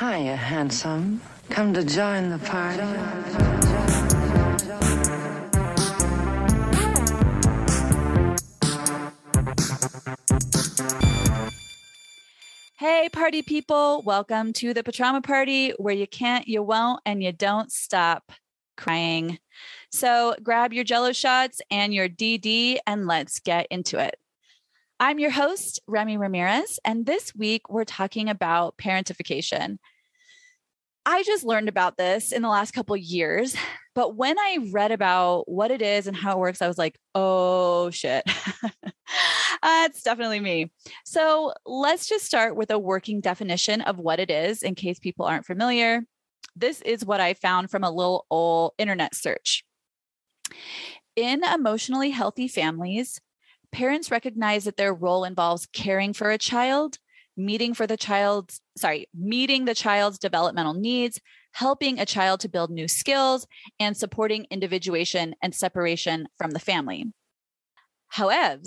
Hiya, handsome. Come to join the party. Hey, party people. Welcome to the Patrauma Party where you can't, you won't, and you don't stop crying. So grab your jello shots and your DD and let's get into it. I'm your host, Remy Ramirez, and this week we're talking about parentification. I just learned about this in the last couple years, but when I read about what it is and how it works, I was like, oh shit. That's definitely me. So let's just start with a working definition of what it is in case people aren't familiar. This is what I found from a little old internet search. In emotionally healthy families, parents recognize that their role involves caring for a child, meeting for the child's sorry, meeting the child's developmental needs, helping a child to build new skills, and supporting individuation and separation from the family. However,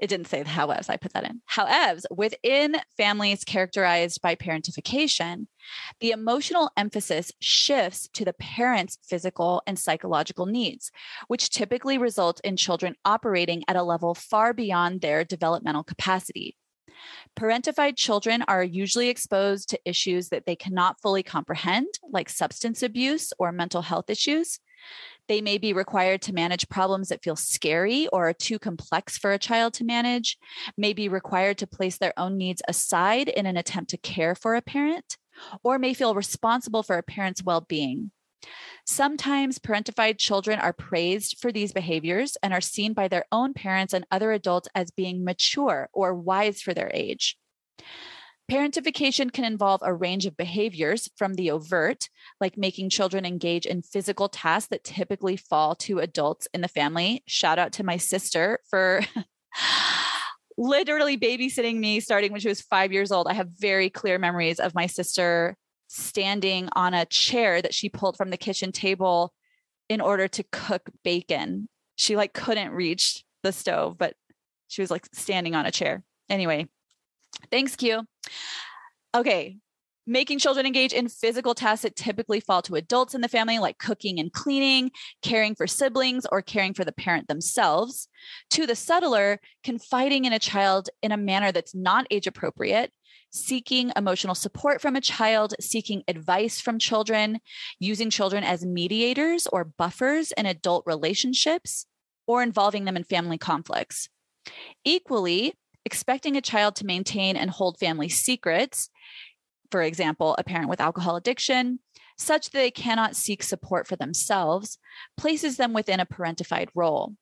it didn't say however, I put that in. However, within families characterized by parentification, the emotional emphasis shifts to the parent's physical and psychological needs, which typically result in children operating at a level far beyond their developmental capacity. Parentified children are usually exposed to issues that they cannot fully comprehend, like substance abuse or mental health issues. They may be required to manage problems that feel scary or are too complex for a child to manage, may be required to place their own needs aside in an attempt to care for a parent, or may feel responsible for a parent's well being. Sometimes parentified children are praised for these behaviors and are seen by their own parents and other adults as being mature or wise for their age. Parentification can involve a range of behaviors from the overt, like making children engage in physical tasks that typically fall to adults in the family. Shout out to my sister for literally babysitting me starting when she was five years old. I have very clear memories of my sister standing on a chair that she pulled from the kitchen table in order to cook bacon. She like couldn't reach the stove, but she was like standing on a chair. Anyway, thanks, Q. Okay, making children engage in physical tasks that typically fall to adults in the family, like cooking and cleaning, caring for siblings, or caring for the parent themselves, to the subtler, confiding in a child in a manner that's not age appropriate, seeking emotional support from a child, seeking advice from children, using children as mediators or buffers in adult relationships, or involving them in family conflicts. Equally, expecting a child to maintain and hold family secrets, for example, a parent with alcohol addiction, such that they cannot seek support for themselves, places them within a parentified role.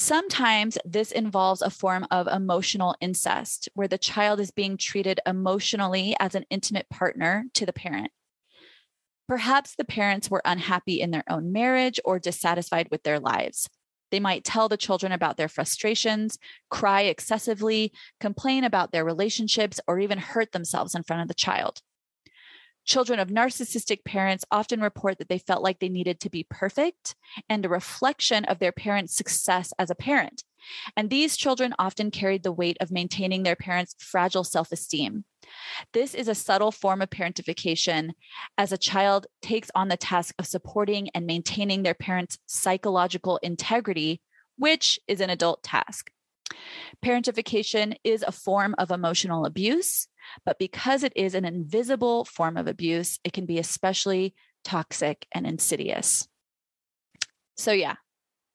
Sometimes this involves a form of emotional incest, where the child is being treated emotionally as an intimate partner to the parent. Perhaps the parents were unhappy in their own marriage or dissatisfied with their lives. They might tell the children about their frustrations, cry excessively, complain about their relationships, or even hurt themselves in front of the child. Children of narcissistic parents often report that they felt like they needed to be perfect and a reflection of their parents' success as a parent. And these children often carried the weight of maintaining their parents' fragile self esteem. This is a subtle form of parentification as a child takes on the task of supporting and maintaining their parents' psychological integrity, which is an adult task. Parentification is a form of emotional abuse, but because it is an invisible form of abuse, it can be especially toxic and insidious. So, yeah,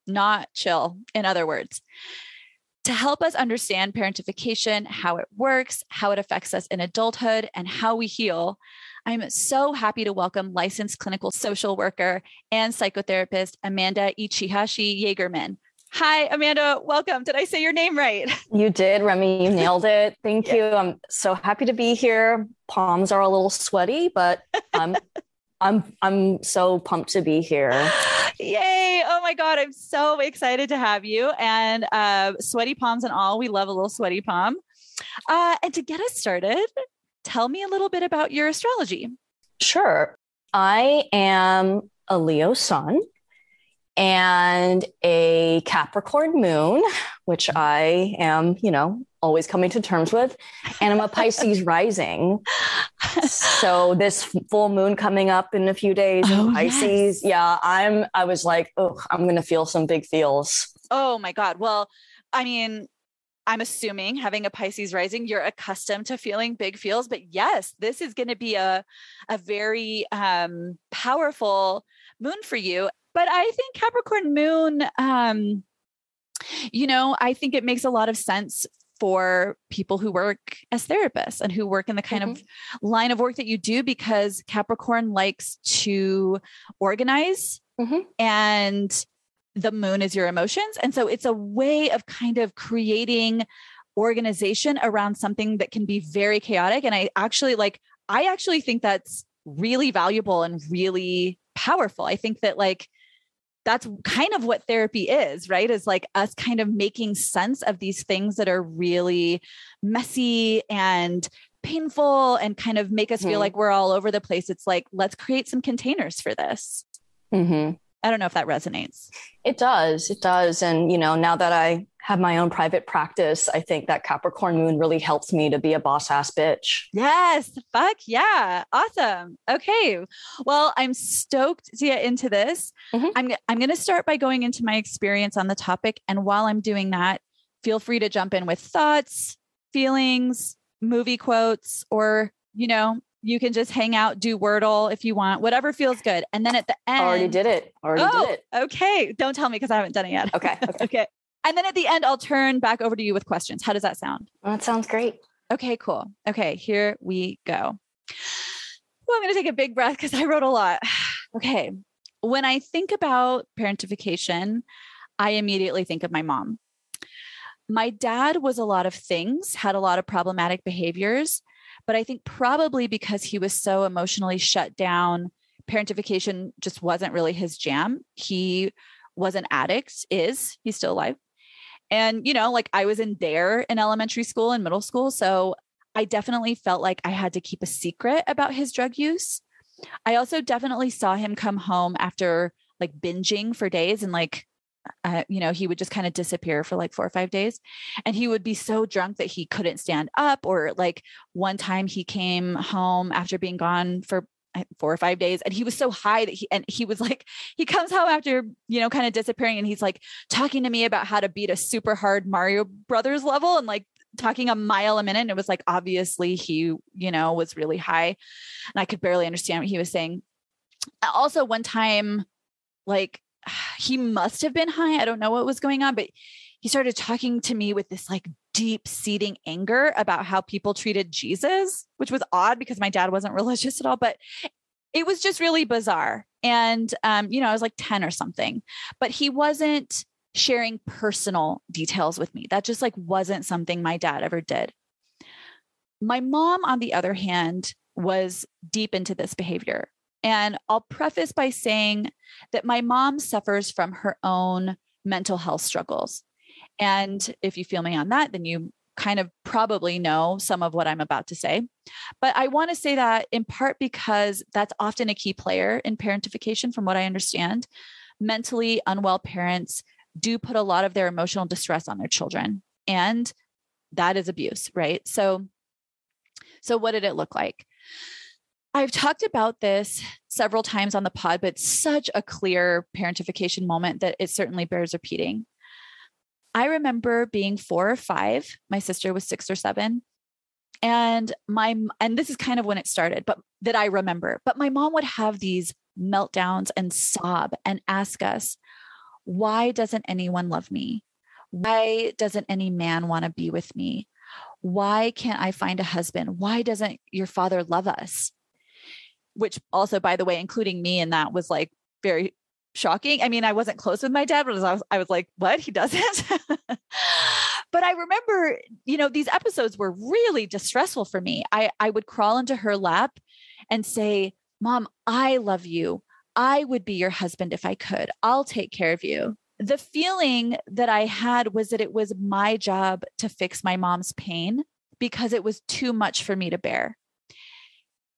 not chill, in other words. To help us understand parentification, how it works, how it affects us in adulthood, and how we heal, I'm so happy to welcome licensed clinical social worker and psychotherapist Amanda Ichihashi Jagerman. Hi, Amanda. Welcome. Did I say your name right? You did, Remy. You nailed it. Thank yeah. you. I'm so happy to be here. Palms are a little sweaty, but I'm I'm I'm so pumped to be here. Yay! Oh my god, I'm so excited to have you. And uh, sweaty palms and all, we love a little sweaty palm. Uh, and to get us started, tell me a little bit about your astrology. Sure. I am a Leo sun and a Capricorn moon, which I am, you know, always coming to terms with. And I'm a Pisces rising. So this full moon coming up in a few days Oh, Pisces. yes. Yeah, I'm I was like, oh, I'm gonna feel some big feels. Oh my God. Well, I mean, I'm assuming having a Pisces rising, you're accustomed to feeling big feels, but yes, this is going to be a a very um, powerful moon for you. But I think Capricorn moon, um, you know, I think it makes a lot of sense for people who work as therapists and who work in the kind of line of work that you do because Capricorn likes to organize Mhm. and the moon is your emotions. And so it's a way of kind of creating organization around something that can be very chaotic. And I actually like, I actually think that's really valuable and really powerful. I think that like, that's kind of what therapy is, right? Is like us kind of making sense of these things that are really messy and painful and kind of make us feel Mhm. like we're all over the place. It's like, let's create some containers for this. Mhm. I don't know if that resonates. It does. It does. And, you know, now that I have my own private practice, I think that Capricorn moon really helps me to be a boss ass bitch. Yes. Fuck yeah. Awesome. Okay. Well, I'm stoked to get into this. Mhm. I'm, I'm going to start by going into my experience on the topic. And while I'm doing that, feel free to jump in with thoughts, feelings, movie quotes, or, you know, you can just hang out, do Wordle if you want, whatever feels good. And then at the end, Already did it. Already oh, did it. okay. Don't tell me because I haven't done it yet. Okay. okay. okay. And then at the end, I'll turn back over to you with questions. How does that sound? Well, that sounds great. Okay, cool. Okay, here we go. Well, I'm going to take a big breath because I wrote a lot. Okay. When I think about parentification, I immediately think of my mom. My dad was a lot of things, had a lot of problematic behaviors, but I think probably because he was so emotionally shut down, parentification just wasn't really his jam. He was an addict, is, he's still alive. And, you know, like I was in there in elementary school and middle school. So I definitely felt like I had to keep a secret about his drug use. I also definitely saw him come home after like binging for days and like, uh, you know, he would just kind of disappear for like four or five days. And he would be so drunk that he couldn't stand up. Or like one time he came home after being gone for uh, four or five days and he was so high that he and he was like he comes home after you know kind of disappearing and he's like talking to me about how to beat a super hard mario brothers level and like talking a mile a minute and it was like obviously he you know was really high and i could barely understand what he was saying. Also one time like he must have been high i don't know what was going on but he started talking to me with this like deep seating anger about how people treated jesus which was odd because my dad wasn't religious at all but it was just really bizarre. And um, you know i was like 10 or something but he wasn't sharing personal details with me. That just like wasn't something my dad ever did. My mom on the other hand was deep into this behavior. And i'll preface by saying that my mom suffers from her own mental health struggles and if you feel me on that then you kind of probably know some of what I'm about to say. But I want to say that in part because that's often a key player in parentification, from what I understand. Mentally unwell parents do put a lot of their emotional distress on their children, and that is abuse, right? So, so what did it look like? I've talked about this several times on the pod, but such a clear parentification moment that it certainly bears repeating. I remember being four or five. My sister was six or seven. And my, and this is kind of when it started, but that I remember. But my mom would have these meltdowns and sob and ask us, why doesn't anyone love me? Why doesn't any man want to be with me? Why can't I find a husband? Why doesn't your father love us? Which also, by the way, including me in that was like very shocking. I mean, I wasn't close with my dad, but I was, I was like, what? He doesn't? but I remember, you know, these episodes were really distressful for me. I, I would crawl into her lap and say, Mom, I love you. I would be your husband if I could. I'll take care of you. The feeling that I had was that it was my job to fix my mom's pain because it was too much for me to bear.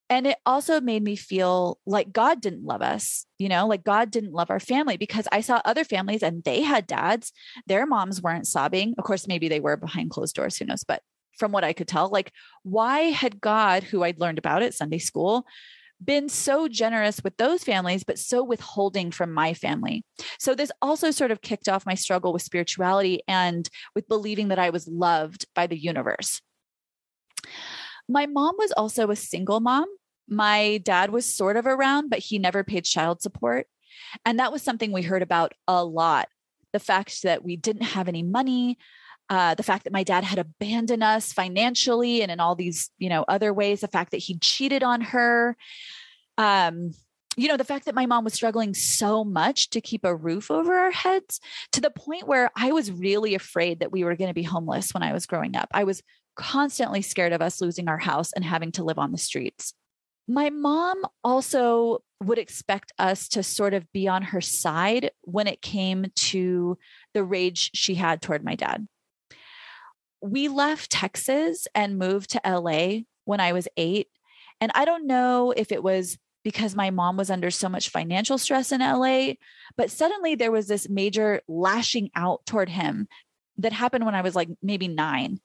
And it also made me feel like God didn't love us, you know, like God didn't love our family because I saw other families and they had dads, their moms weren't sobbing. Of course, maybe they were behind closed doors, who knows, but from what I could tell, like why had God, who I'd learned about at Sunday school, been so generous with those families, but so withholding from my family. So, this also sort of kicked off my struggle with spirituality and with believing that I was loved by the universe. My mom was also a single mom. My dad was sort of around, but he never paid child support. And that was something we heard about a lot. The fact that we didn't have any money, uh, the fact that my dad had abandoned us financially and in all these, you know, other ways, the fact that he cheated on her. Um, you know, the fact that my mom was struggling so much to keep a roof over our heads to the point where I was really afraid that we were going to be homeless when I was growing up. I was constantly scared of us losing our house and having to live on the streets. My mom also would expect us to sort of be on her side when it came to the rage she had toward my dad. We left Texas and moved to LA when I was eight. And I don't know if it was because my mom was under so much financial stress in LA, but suddenly there was this major lashing out toward him that happened when I was like maybe nine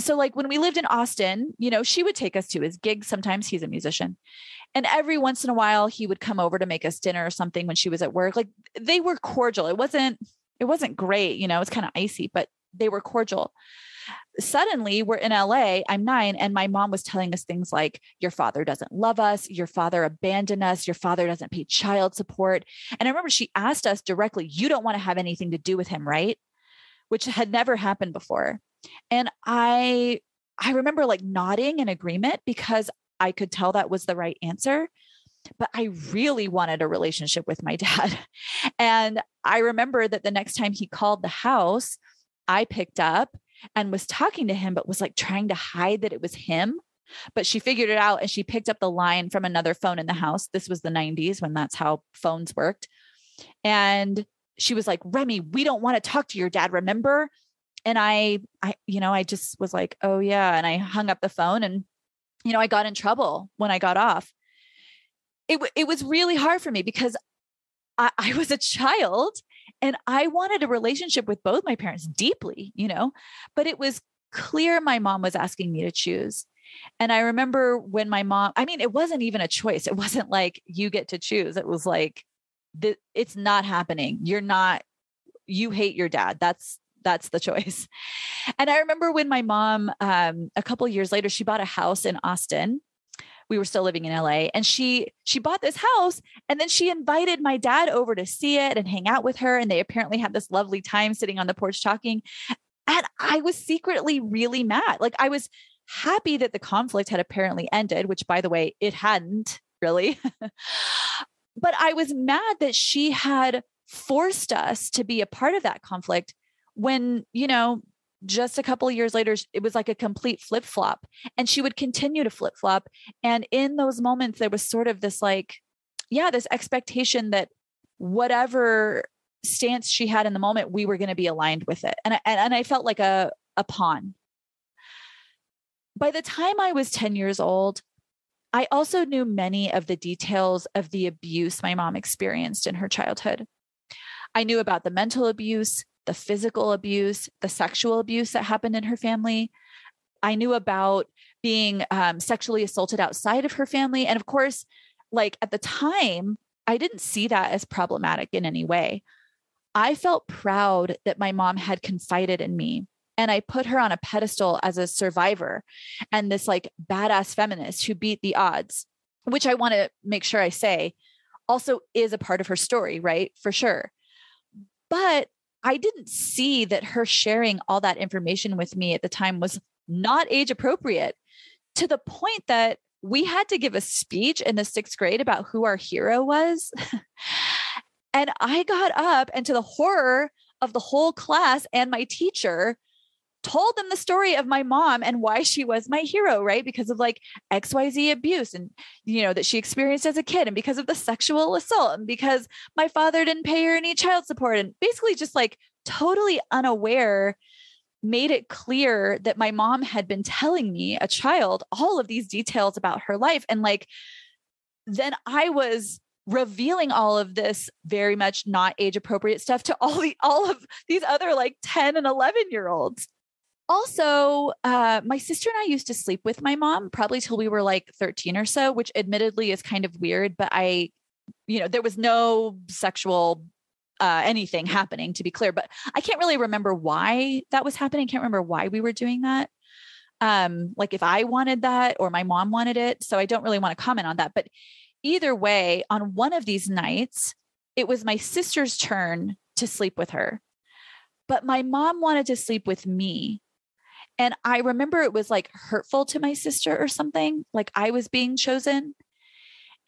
so like when we lived in Austin, you know, she would take us to his gigs. Sometimes he's a musician. And every once in a while he would come over to make us dinner or something when she was at work. Like they were cordial. It wasn't it wasn't great, you know, it's kind of icy, but they were cordial. Suddenly we're in LA, I'm 9 and my mom was telling us things like your father doesn't love us, your father abandoned us, your father doesn't pay child support. And I remember she asked us directly, you don't want to have anything to do with him, right? Which had never happened before. And I I remember like nodding in agreement because I could tell that was the right answer. But I really wanted a relationship with my dad. And I remember that the next time he called the house, I picked up and was talking to him, but was like trying to hide that it was him. But she figured it out and she picked up the line from another phone in the house. This was the 90s when that's how phones worked. And she was like, Remy, we don't want to talk to your dad, remember? and I, I, you know, I just was like, oh yeah. And I hung up the phone and, you know, I got in trouble when I got off. It, it was really hard for me because I, I was a child and I wanted a relationship with both my parents deeply, you know, but it was clear my mom was asking me to choose. And I remember when my mom, I mean, it wasn't even a choice. It wasn't like you get to choose. It was like, the, it's not happening. You're not, you hate your dad. That's that's the choice. And I remember when my mom, um, a couple years later, she bought a house in Austin. We were still living in LA, and she she bought this house, and then she invited my dad over to see it and hang out with her. And they apparently had this lovely time sitting on the porch talking. And I was secretly really mad. Like I was happy that the conflict had apparently ended, which, by the way, it hadn't really. but I was mad that she had forced us to be a part of that conflict when, you know, just a couple of years later, it was like a complete flip flop. And she would continue to flip flop. And in those moments, there was sort of this like, yeah, this expectation that whatever stance she had in the moment, we were going to be aligned with it. And I, and I felt like a, a pawn. By the time I was 10 years old, I also knew many of the details of the abuse my mom experienced in her childhood. I knew about the mental abuse, the physical abuse, the sexual abuse that happened in her family. I knew about being um, sexually assaulted outside of her family. And of course, like at the time, I didn't see that as problematic in any way. I felt proud that my mom had confided in me and I put her on a pedestal as a survivor and this like badass feminist who beat the odds, which I want to make sure I say also is a part of her story, right? For sure. But I didn't see that her sharing all that information with me at the time was not age appropriate to the point that we had to give a speech in the sixth grade about who our hero was. and I got up and to the horror of the whole class and my teacher, told them the story of my mom and why she was my hero, right? Because of like XYZ abuse and, you know, that she experienced as a kid and because of the sexual assault and because my father didn't pay her any child support and basically just like totally unaware made it clear that my mom had been telling me, a child, all of these details about her life. And like, then I was revealing all of this very much not age appropriate stuff to all the all of these other like 10 and 11 year olds also uh, my sister and i used to sleep with my mom probably till we were like 13 or so which admittedly is kind of weird but i you know there was no sexual uh, anything happening to be clear but i can't really remember why that was happening can't remember why we were doing that. Um like if i wanted that or my mom wanted it so i don't really want to comment on that but either way on one of these nights it was my sister's turn to sleep with her but my mom wanted to sleep with me and i remember it was like hurtful to my sister or something like i was being chosen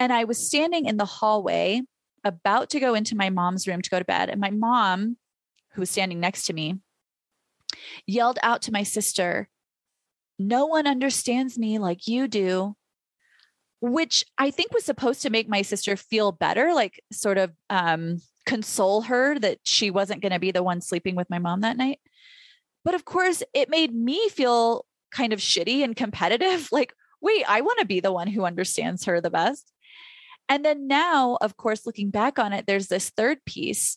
and i was standing in the hallway about to go into my mom's room to go to bed. And my mom, who was standing next to me, yelled out to my sister, No one understands me like you do. Which I think was supposed to make my sister feel better, like sort of um, console her that she wasn't going to be the one sleeping with my mom that night. But of course, it made me feel kind of shitty and competitive. Like, wait, I want to be the one who understands her the best. And then now, of course, looking back on it, there's this third piece,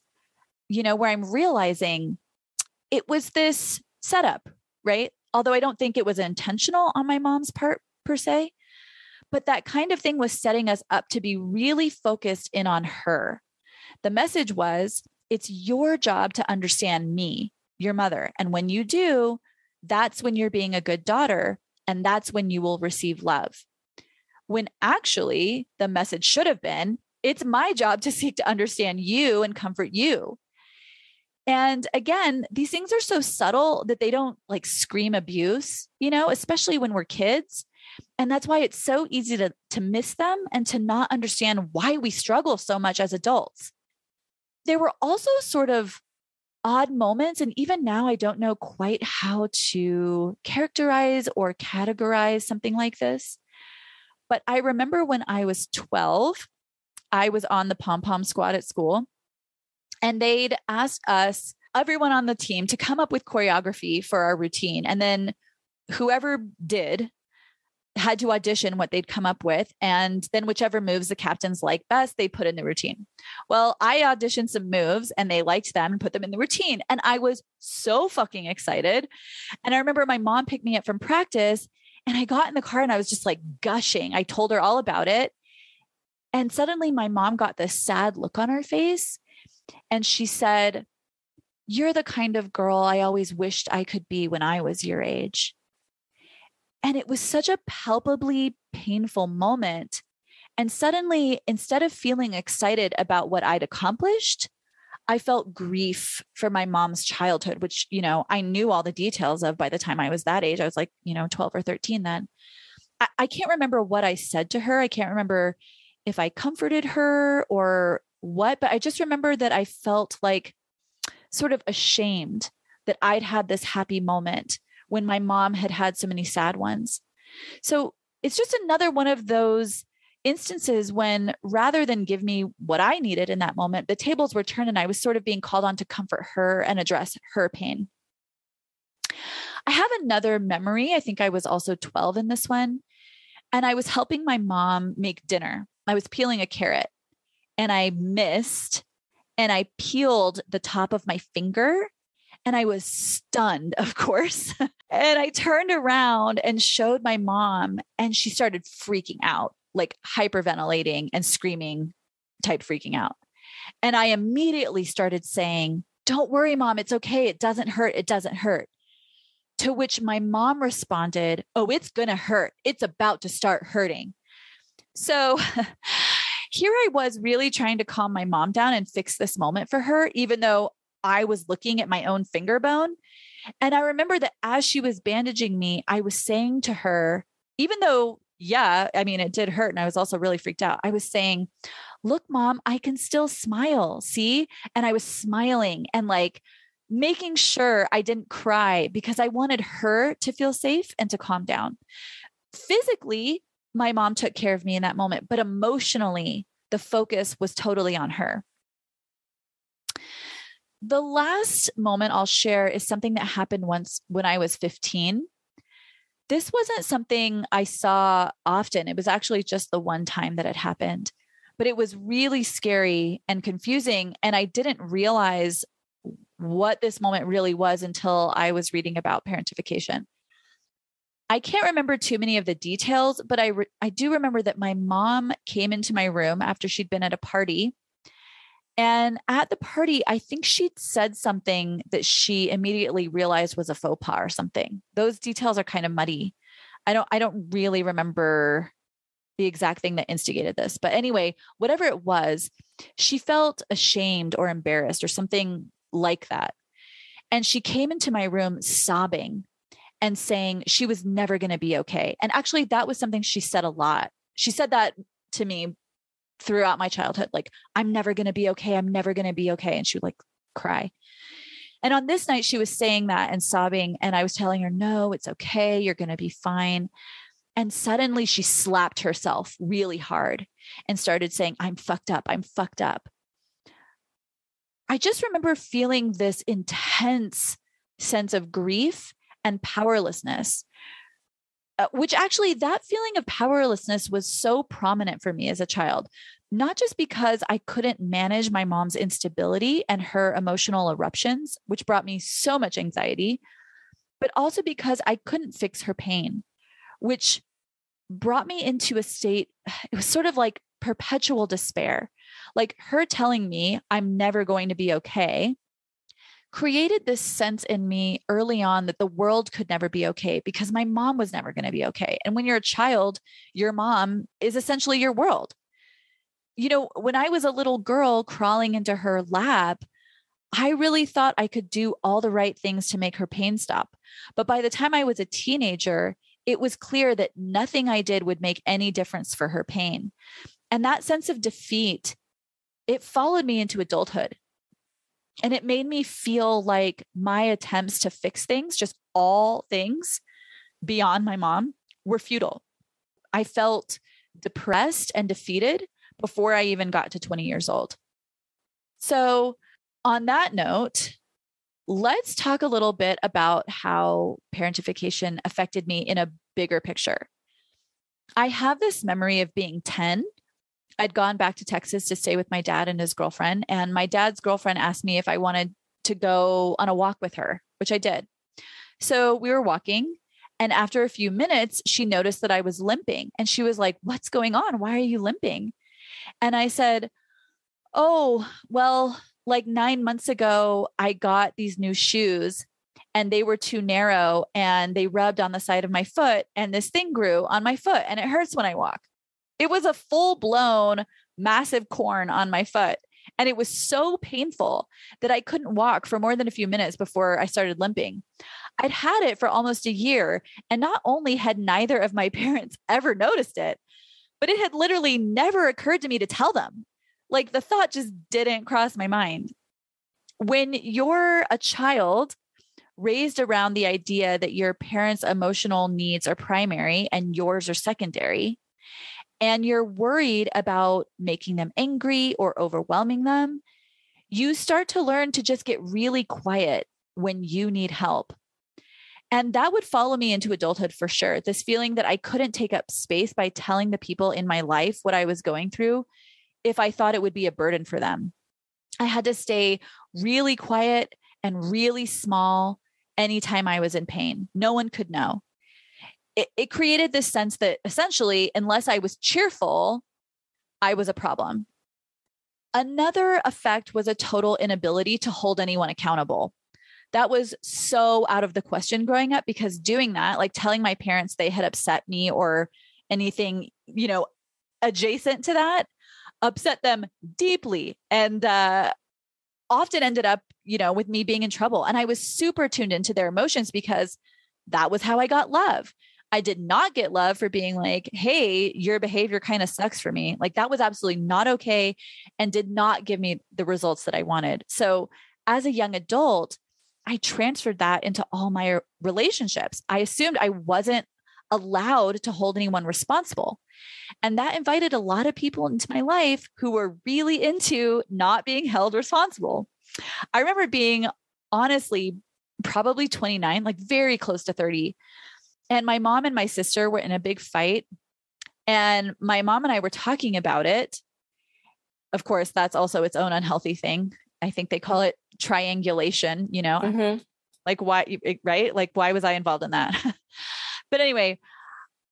you know, where I'm realizing it was this setup, right? Although I don't think it was intentional on my mom's part per se, but that kind of thing was setting us up to be really focused in on her. The message was it's your job to understand me, your mother. And when you do, that's when you're being a good daughter. And that's when you will receive love when actually the message should have been it's my job to seek to understand you and comfort you. And again, these things are so subtle that they don't like scream abuse, you know, especially when we're kids. And that's why it's so easy to, to miss them and to not understand why we struggle so much as adults. There were also sort of odd moments. And even now, I don't know quite how to characterize or categorize something like this. But I remember when I was 12, I was on the pom pom squad at school, and they'd asked us, everyone on the team, to come up with choreography for our routine. And then whoever did had to audition what they'd come up with. And then whichever moves the captains liked best, they put in the routine. Well, I auditioned some moves and they liked them and put them in the routine. And I was so fucking excited. And I remember my mom picked me up from practice and I got in the car and I was just like gushing. I told her all about it. And suddenly my mom got this sad look on her face. And she said, You're the kind of girl I always wished I could be when I was your age. And it was such a palpably painful moment. And suddenly, instead of feeling excited about what I'd accomplished, I felt grief for my mom's childhood, which, you know, I knew all the details of by the time I was that age. I was like, you know, 12 or 13 then. I, I can't remember what I said to her. I can't remember if I comforted her or what, but I just remember that I felt like sort of ashamed that I'd had this happy moment when my mom had had so many sad ones. So it's just another one of those instances when rather than give me what I needed in that moment, the tables were turned and I was sort of being called on to comfort her and address her pain. I have another memory. I think I was also 12 in this one. And I was helping my mom make dinner. I was peeling a carrot and I missed and I peeled the top of my finger and I was stunned, of course. and I turned around and showed my mom, and she started freaking out like hyperventilating and screaming type freaking out. And I immediately started saying, Don't worry, mom, it's okay. It doesn't hurt. It doesn't hurt. To which my mom responded, Oh, it's going to hurt. It's about to start hurting. So here I was really trying to calm my mom down and fix this moment for her, even though I was looking at my own finger bone. And I remember that as she was bandaging me, I was saying to her, even though yeah, I mean, it did hurt. And I was also really freaked out. I was saying, Look, mom, I can still smile. See? And I was smiling and like making sure I didn't cry because I wanted her to feel safe and to calm down. Physically, my mom took care of me in that moment, but emotionally, the focus was totally on her. The last moment I'll share is something that happened once when I was 15. This wasn't something I saw often. It was actually just the one time that it happened, but it was really scary and confusing. And I didn't realize what this moment really was until I was reading about parentification. I can't remember too many of the details, but I re- I do remember that my mom came into my room after she'd been at a party. And at the party, I think she'd said something that she immediately realized was a faux pas or something. Those details are kind of muddy. I don't I don't really remember the exact thing that instigated this. But anyway, whatever it was, she felt ashamed or embarrassed or something like that. And she came into my room sobbing and saying she was never going to be okay. And actually, that was something she said a lot. She said that to me throughout my childhood like, I'm never going to be okay. I'm never going to be okay. And she would like cry. And on this night, she was saying that and sobbing. And I was telling her, no, it's okay. You're going to be fine. And suddenly she slapped herself really hard and started saying, I'm fucked up. I'm fucked up. I just remember feeling this intense sense of grief and powerlessness. Uh, which actually, that feeling of powerlessness was so prominent for me as a child, not just because I couldn't manage my mom's instability and her emotional eruptions, which brought me so much anxiety, but also because I couldn't fix her pain, which brought me into a state, it was sort of like perpetual despair. Like her telling me I'm never going to be okay created this sense in me early on that the world could never be okay because my mom was never going to be okay. And when you're a child, your mom is essentially your world. You know, when I was a little girl crawling into her lap, I really thought I could do all the right things to make her pain stop. But by the time I was a teenager, it was clear that nothing I did would make any difference for her pain. And that sense of defeat, it followed me into adulthood. And it made me feel like my attempts to fix things, just all things beyond my mom, were futile. I felt depressed and defeated before I even got to 20 years old. So, on that note, let's talk a little bit about how parentification affected me in a bigger picture. I have this memory of being 10 I'd gone back to Texas to stay with my dad and his girlfriend. And my dad's girlfriend asked me if I wanted to go on a walk with her, which I did. So we were walking. And after a few minutes, she noticed that I was limping. And she was like, What's going on? Why are you limping? And I said, Oh, well, like nine months ago, I got these new shoes and they were too narrow and they rubbed on the side of my foot. And this thing grew on my foot and it hurts when I walk. It was a full blown massive corn on my foot. And it was so painful that I couldn't walk for more than a few minutes before I started limping. I'd had it for almost a year. And not only had neither of my parents ever noticed it, but it had literally never occurred to me to tell them. Like the thought just didn't cross my mind. When you're a child, raised around the idea that your parents' emotional needs are primary and yours are secondary, and you're worried about making them angry or overwhelming them, you start to learn to just get really quiet when you need help. And that would follow me into adulthood for sure. This feeling that I couldn't take up space by telling the people in my life what I was going through if I thought it would be a burden for them. I had to stay really quiet and really small anytime I was in pain. No one could know it, it created this sense that essentially, unless I was cheerful, I was a problem. Another effect was a total inability to hold anyone accountable. That was so out of the question growing up because doing that, like telling my parents they had upset me or anything, you know, adjacent to that, upset them deeply and uh, often ended up, you know, with me being in trouble. And I was super tuned into their emotions because that was how I got love. I did not get love for being like, hey, your behavior kind of sucks for me. Like that was absolutely not okay and did not give me the results that I wanted. So as a young adult, I transferred that into all my relationships. I assumed I wasn't allowed to hold anyone responsible. And that invited a lot of people into my life who were really into not being held responsible. I remember being honestly probably 29, like very close to 30. And my mom and my sister were in a big fight. And my mom and I were talking about it. Of course, that's also its own unhealthy thing. I think they call it triangulation, you know, mm-hmm. like why, right? Like, why was I involved in that? but anyway,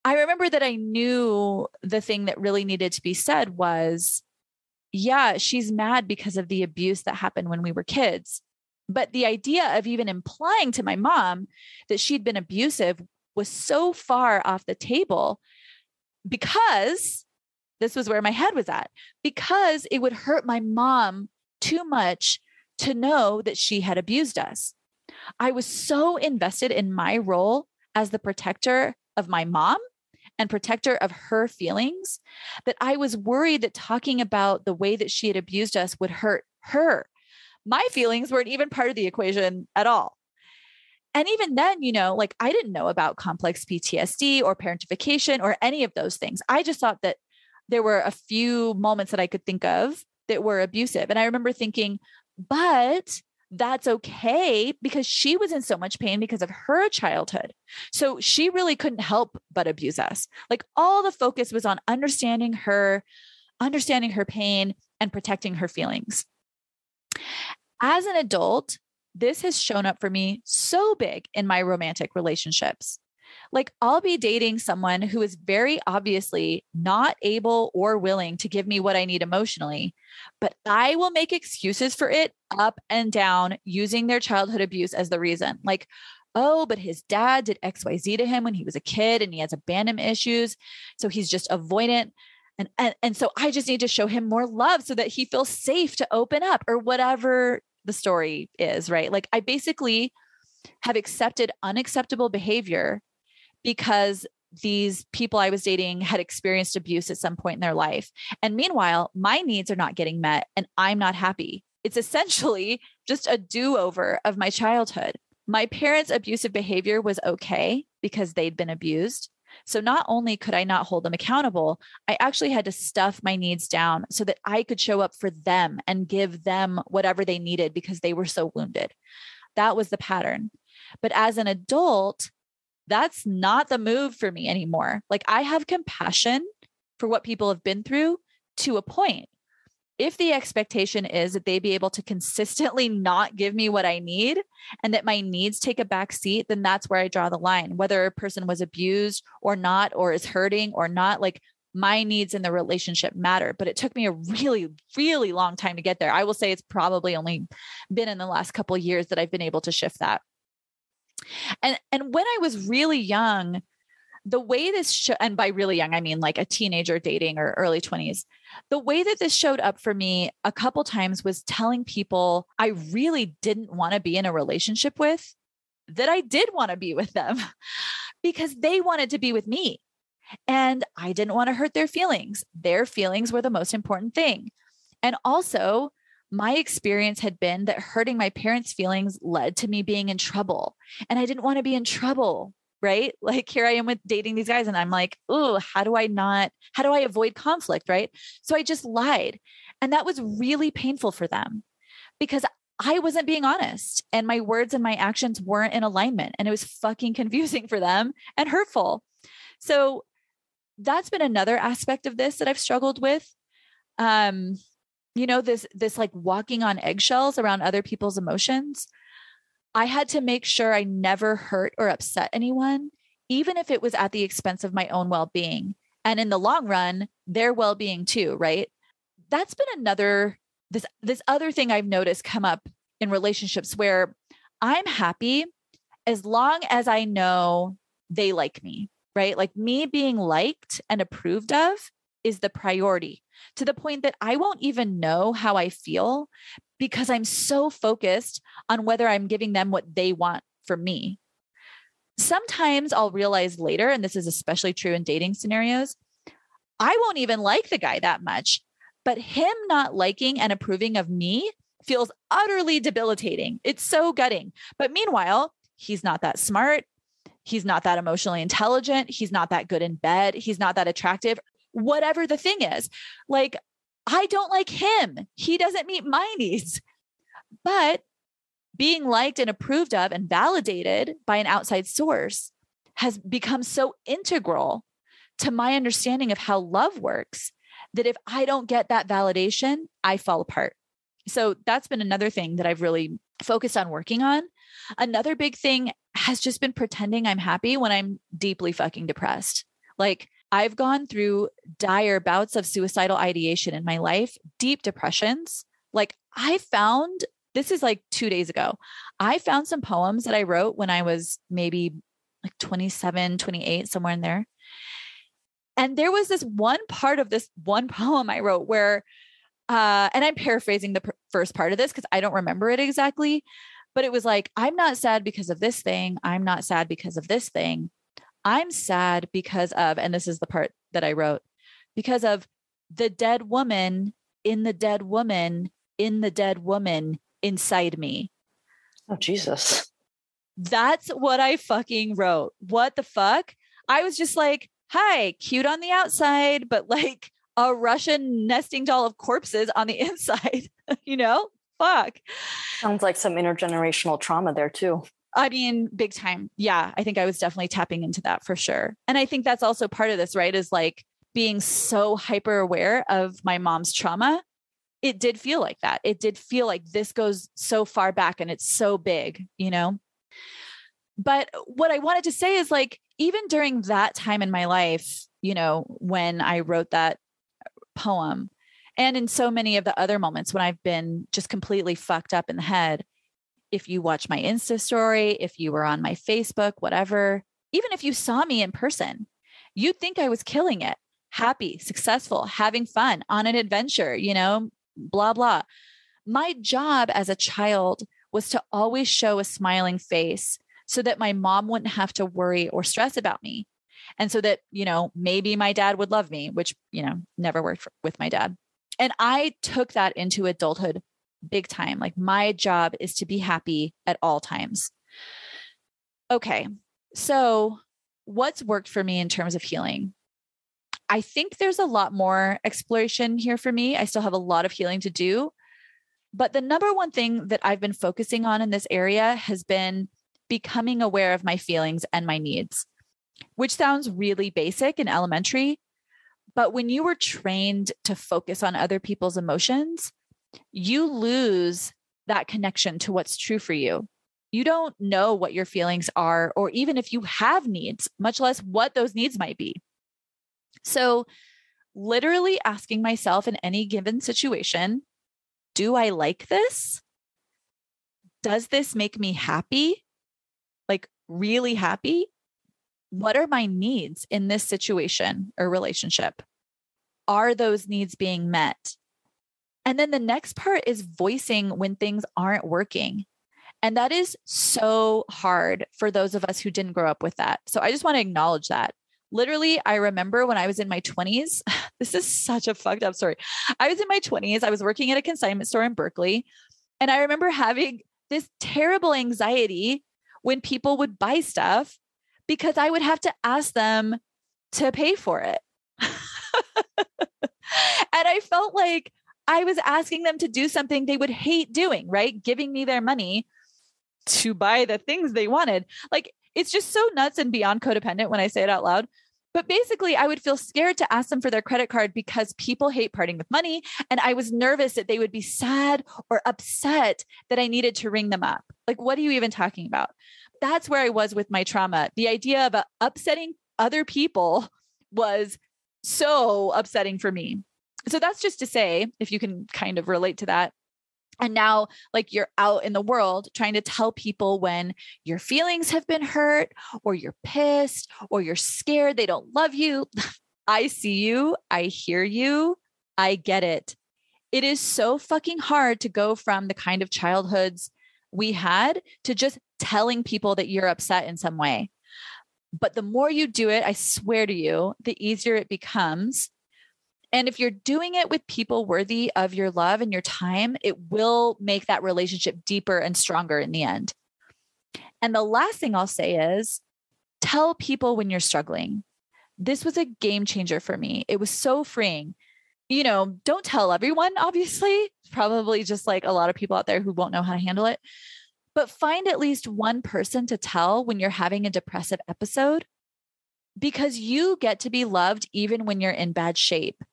I remember that I knew the thing that really needed to be said was, yeah, she's mad because of the abuse that happened when we were kids. But the idea of even implying to my mom that she'd been abusive was so far off the table because this was where my head was at, because it would hurt my mom too much to know that she had abused us. I was so invested in my role as the protector of my mom and protector of her feelings that I was worried that talking about the way that she had abused us would hurt her. My feelings weren't even part of the equation at all. And even then, you know, like I didn't know about complex PTSD or parentification or any of those things. I just thought that there were a few moments that I could think of that were abusive. And I remember thinking, but that's okay because she was in so much pain because of her childhood. So she really couldn't help but abuse us. Like all the focus was on understanding her, understanding her pain, and protecting her feelings. As an adult, this has shown up for me so big in my romantic relationships. Like, I'll be dating someone who is very obviously not able or willing to give me what I need emotionally, but I will make excuses for it up and down using their childhood abuse as the reason. Like, oh, but his dad did XYZ to him when he was a kid and he has abandonment issues. So he's just avoidant. And, and, and so I just need to show him more love so that he feels safe to open up or whatever the story is, right? Like I basically have accepted unacceptable behavior because these people I was dating had experienced abuse at some point in their life. And meanwhile, my needs are not getting met and I'm not happy. It's essentially just a do over of my childhood. My parents' abusive behavior was okay because they'd been abused. So not only could I not hold them accountable, I actually had to stuff my needs down so that I could show up for them and give them whatever they needed because they were so wounded. That was the pattern. But as an adult, that's not the move for me anymore. Like I have compassion for what people have been through to a point. If the expectation is that they be able to consistently not give me what I need and that my needs take a back seat, then that's where I draw the line. Whether a person was abused or not, or is hurting or not, like my needs in the relationship matter. But it took me a really, really long time to get there. I will say it's probably only been in the last couple years that I've been able to shift that. And and when I was really young, the way this sh- and by really young I mean like a teenager dating or early 20s. The way that this showed up for me a couple times was telling people I really didn't want to be in a relationship with that I did want to be with them because they wanted to be with me. And I didn't want to hurt their feelings. Their feelings were the most important thing. And also, my experience had been that hurting my parents' feelings led to me being in trouble. And I didn't want to be in trouble, right? Like here I am with dating these guys, and I'm like, oh, how do I not, how do I avoid conflict, right? So I just lied. And that was really painful for them because I wasn't being honest and my words and my actions weren't in alignment. And it was fucking confusing for them and hurtful. So that's been another aspect of this that I've struggled with. Um, you know this this like walking on eggshells around other people's emotions i had to make sure i never hurt or upset anyone even if it was at the expense of my own well-being. And in the long run their well-being too right? That's been another this this other thing i've noticed come up in relationships where i'm happy as long as i know they like me right? Like me being liked and approved of is the priority to the point that I won't even know how I feel because I'm so focused on whether I'm giving them what they want from me. Sometimes I'll realize later, and this is especially true in dating scenarios, I won't even like the guy that much, but him not liking and approving of me feels utterly debilitating. It's so gutting. But meanwhile, he's not that smart. He's not that emotionally intelligent. He's not that good in bed. He's not that attractive whatever the thing is. Like, I don't like him. He doesn't meet my needs. But being liked and approved of and validated by an outside source has become so integral to my understanding of how love works that if I don't get that validation, I fall apart. So that's been another thing that I've really focused on working on. Another big thing has just been pretending I'm happy when I'm deeply fucking depressed. Like I've gone through dire bouts of suicidal ideation in my life, deep depressions. Like I found this is like two days ago. I found some poems that I wrote when I was maybe like 27, 28, somewhere in there. And there was this one part of this one poem I wrote where, uh, and I'm paraphrasing the pr- first part of this because I don't remember it exactly, but it was like, I'm not sad because of this thing. I'm not sad because of this thing. I'm sad because of, and this is the part that I wrote, because of the dead woman in the dead woman in the dead woman inside me. Oh, Jesus. That's what I fucking wrote. What the fuck? I was just like, hi, cute on the outside, but like a Russian nesting doll of corpses on the inside, you know? Fuck. Sounds like some intergenerational trauma there too. I mean, big time. Yeah, I think I was definitely tapping into that for sure. And I think that's also part of this, right? Is like being so hyper aware of my mom's trauma. It did feel like that. It did feel like this goes so far back and it's so big, you know? But what I wanted to say is like, even during that time in my life, you know, when I wrote that poem, and in so many of the other moments when I've been just completely fucked up in the head, if you watch my Insta story, if you were on my Facebook, whatever, even if you saw me in person, you'd think I was killing it, happy, successful, having fun, on an adventure, you know, blah, blah. My job as a child was to always show a smiling face so that my mom wouldn't have to worry or stress about me. And so that, you know, maybe my dad would love me, which, you know, never worked for, with my dad. And I took that into adulthood big time. Like my job is to be happy at all times. Okay. So, what's worked for me in terms of healing? I think there's a lot more exploration here for me. I still have a lot of healing to do. But the number one thing that I've been focusing on in this area has been becoming aware of my feelings and my needs, which sounds really basic and elementary. But when you were trained to focus on other people's emotions, you lose that connection to what's true for you. You don't know what your feelings are, or even if you have needs, much less what those needs might be. So, literally asking myself in any given situation, do I like this? Does this make me happy? Like, really happy? What are my needs in this situation or relationship? Are those needs being met? And then the next part is voicing when things aren't working. And that is so hard for those of us who didn't grow up with that. So I just want to acknowledge that. Literally, I remember when I was in my 20s, this is such a fucked up story. I was in my 20s, I was working at a consignment store in Berkeley, and I remember having this terrible anxiety when people would buy stuff because I would have to ask them to pay for it. and I felt like I was asking them to do something they would hate doing, right? Giving me their money to buy the things they wanted. Like it's just so nuts and beyond codependent when I say it out loud. But basically, I would feel scared to ask them for their credit card because people hate parting with money. And I was nervous that they would be sad or upset that I needed to ring them up. Like, what are you even talking about? That's where I was with my trauma. The idea of uh, upsetting other people was so upsetting for me so that's just to say, if you can kind of relate to that. And now, like you're out in the world trying to tell people when your feelings have been hurt, or you're pissed, or you're scared they don't love you. I see you. I hear you. I get it. It is so fucking hard to go from the kind of childhoods we had to just telling people that you're upset in some way. But the more you do it, I swear to you, the easier it becomes and if you're doing it with people worthy of your love and your time, it will make that relationship deeper and stronger in the end. And the last thing I'll say is tell people when you're struggling. This was a game changer for me. It was so freeing you know, don't tell everyone, obviously. Probably just like a lot of people out there who won't know how to handle it. But find at least one person to tell when you're having a depressive episode because you get to be loved even when you're in bad shape.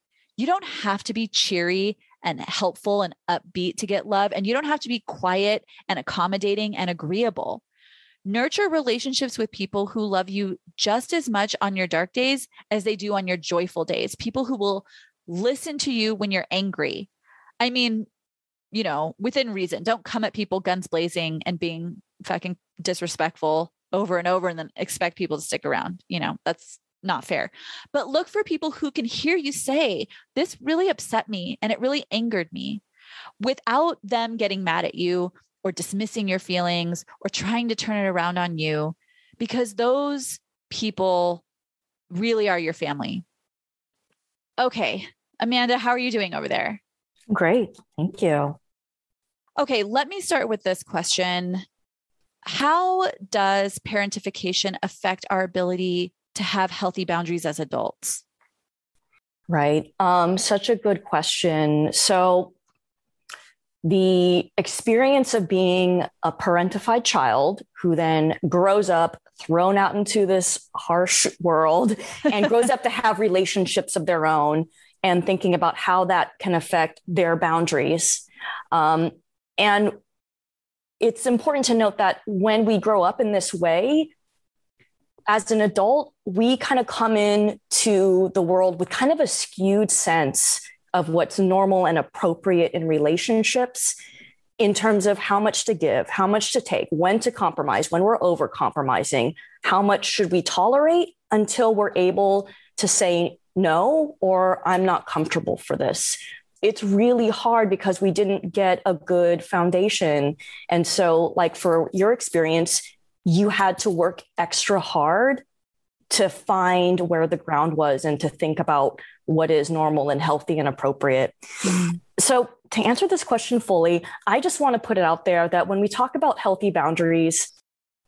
You don't have to be cheery and helpful and upbeat to get love, and you don't have to be quiet and accommodating and agreeable. Nurture relationships with people who love you just as much on your dark days as they do on your joyful days. People who will listen to you when you're angry. I mean, you know, within reason. Don't come at people guns blazing and being fucking disrespectful over and over and then expect people to stick around. You know, that's not fair. But look for people who can hear you say, This really upset me and it really angered me without them getting mad at you or dismissing your feelings or trying to turn it around on you, because those people really are your family. Okay. Amanda, how are you doing over there? Great. Thank you. Okay, let me start with this question. How does parentification affect our ability to have healthy boundaries as adults? Right. Um, such a good question. So, the experience of being a parentified child who then grows up thrown out into this harsh world and grows up to have relationships of their own and thinking about how that can affect their boundaries. Um, and it's important to note that when we grow up in this way, as an adult, we kind of come in to the world with kind of a skewed sense of what's normal and appropriate in relationships in terms of how much to give, how much to take, when to compromise, when we're over compromising, how much should we tolerate until we're able to say no or I'm not comfortable for this. It's really hard because we didn't get a good foundation. And so, like for your experience, you had to work extra hard to find where the ground was and to think about what is normal and healthy and appropriate. Mm-hmm. So, to answer this question fully, I just want to put it out there that when we talk about healthy boundaries,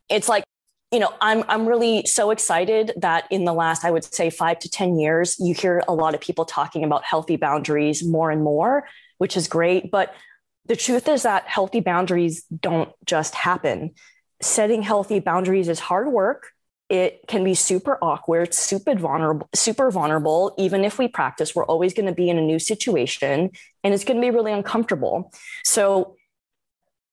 it's like, you know, I'm I'm really so excited that in the last, I would say, five to 10 years, you hear a lot of people talking about healthy boundaries more and more, which is great. But the truth is that healthy boundaries don't just happen. Setting healthy boundaries is hard work it can be super awkward, super vulnerable, super vulnerable. Even if we practice, we're always going to be in a new situation and it's going to be really uncomfortable. So,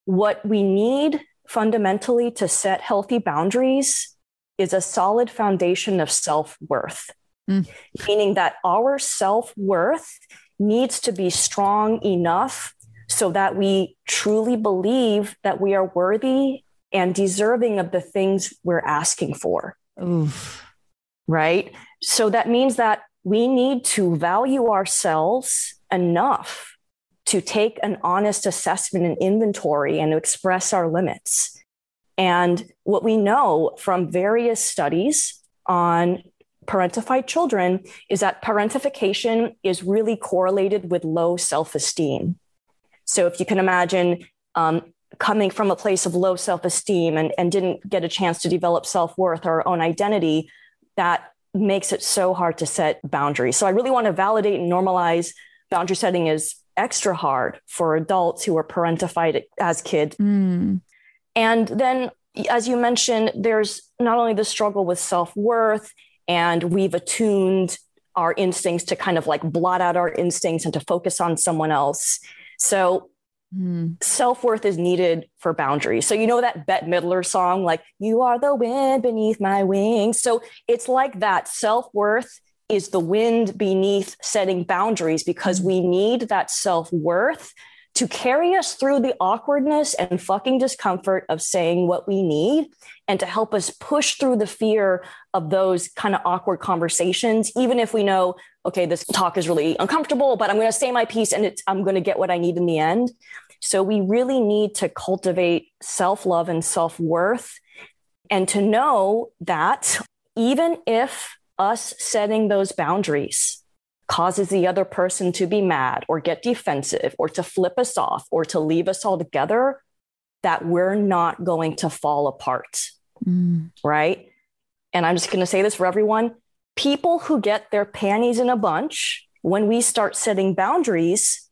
what we need fundamentally to set healthy boundaries is a solid foundation of self worth, mm. meaning that our self worth needs to be strong enough so that we truly believe that we are worthy and deserving of the things we're asking for. Oof. Right. So that means that we need to value ourselves enough to take an honest assessment and inventory and express our limits. And what we know from various studies on parentified children is that parentification is really correlated with low self esteem. So if you can imagine um, coming from a place of low self esteem and, and didn't get a chance to develop self worth or own identity, that makes it so hard to set boundaries. So I really want to validate and normalize boundary setting is extra hard for adults who are parentified as kids. Mm. And then, as you mentioned, there's not only the struggle with self worth, and we've attuned our instincts to kind of like blot out our instincts and to focus on someone else. So Mm. Self worth is needed for boundaries. So, you know that Bette Midler song, like, You are the wind beneath my wings. So, it's like that. Self worth is the wind beneath setting boundaries because we need that self worth to carry us through the awkwardness and fucking discomfort of saying what we need and to help us push through the fear of those kind of awkward conversations, even if we know, okay, this talk is really uncomfortable, but I'm going to say my piece and I'm going to get what I need in the end. So we really need to cultivate self love and self worth and to know that even if us setting those boundaries causes the other person to be mad or get defensive or to flip us off or to leave us all together, that we're not going to fall apart. Mm. Right. And I'm just going to say this for everyone people who get their panties in a bunch when we start setting boundaries,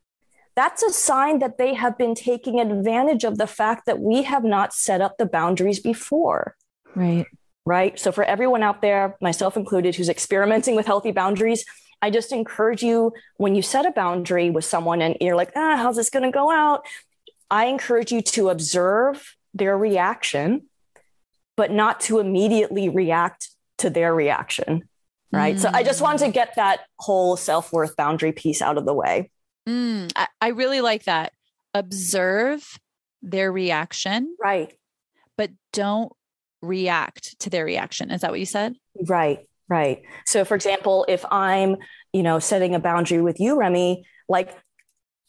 that's a sign that they have been taking advantage of the fact that we have not set up the boundaries before. Right. Right. So, for everyone out there, myself included, who's experimenting with healthy boundaries, I just encourage you when you set a boundary with someone and you're like, ah, how's this going to go out? I encourage you to observe their reaction, but not to immediately react to their reaction. Right. Mm. So I just wanted to get that whole self worth boundary piece out of the way. Mm, I, I really like that. Observe their reaction. Right. But don't react to their reaction. Is that what you said? Right. Right. So, for example, if I'm, you know, setting a boundary with you, Remy, like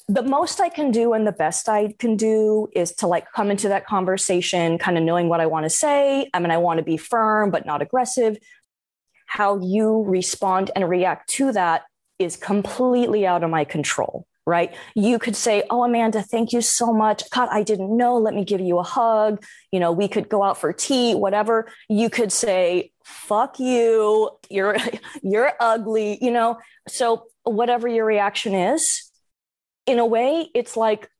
the most I can do and the best I can do is to like come into that conversation, kind of knowing what I want to say. I mean, I want to be firm, but not aggressive. How you respond and react to that is completely out of my control right? You could say, Oh, Amanda, thank you so much. God, I didn't know. Let me give you a hug. You know, we could go out for tea, whatever. You could say, fuck you. You're, you're ugly, you know? So whatever your reaction is, in a way, it's like,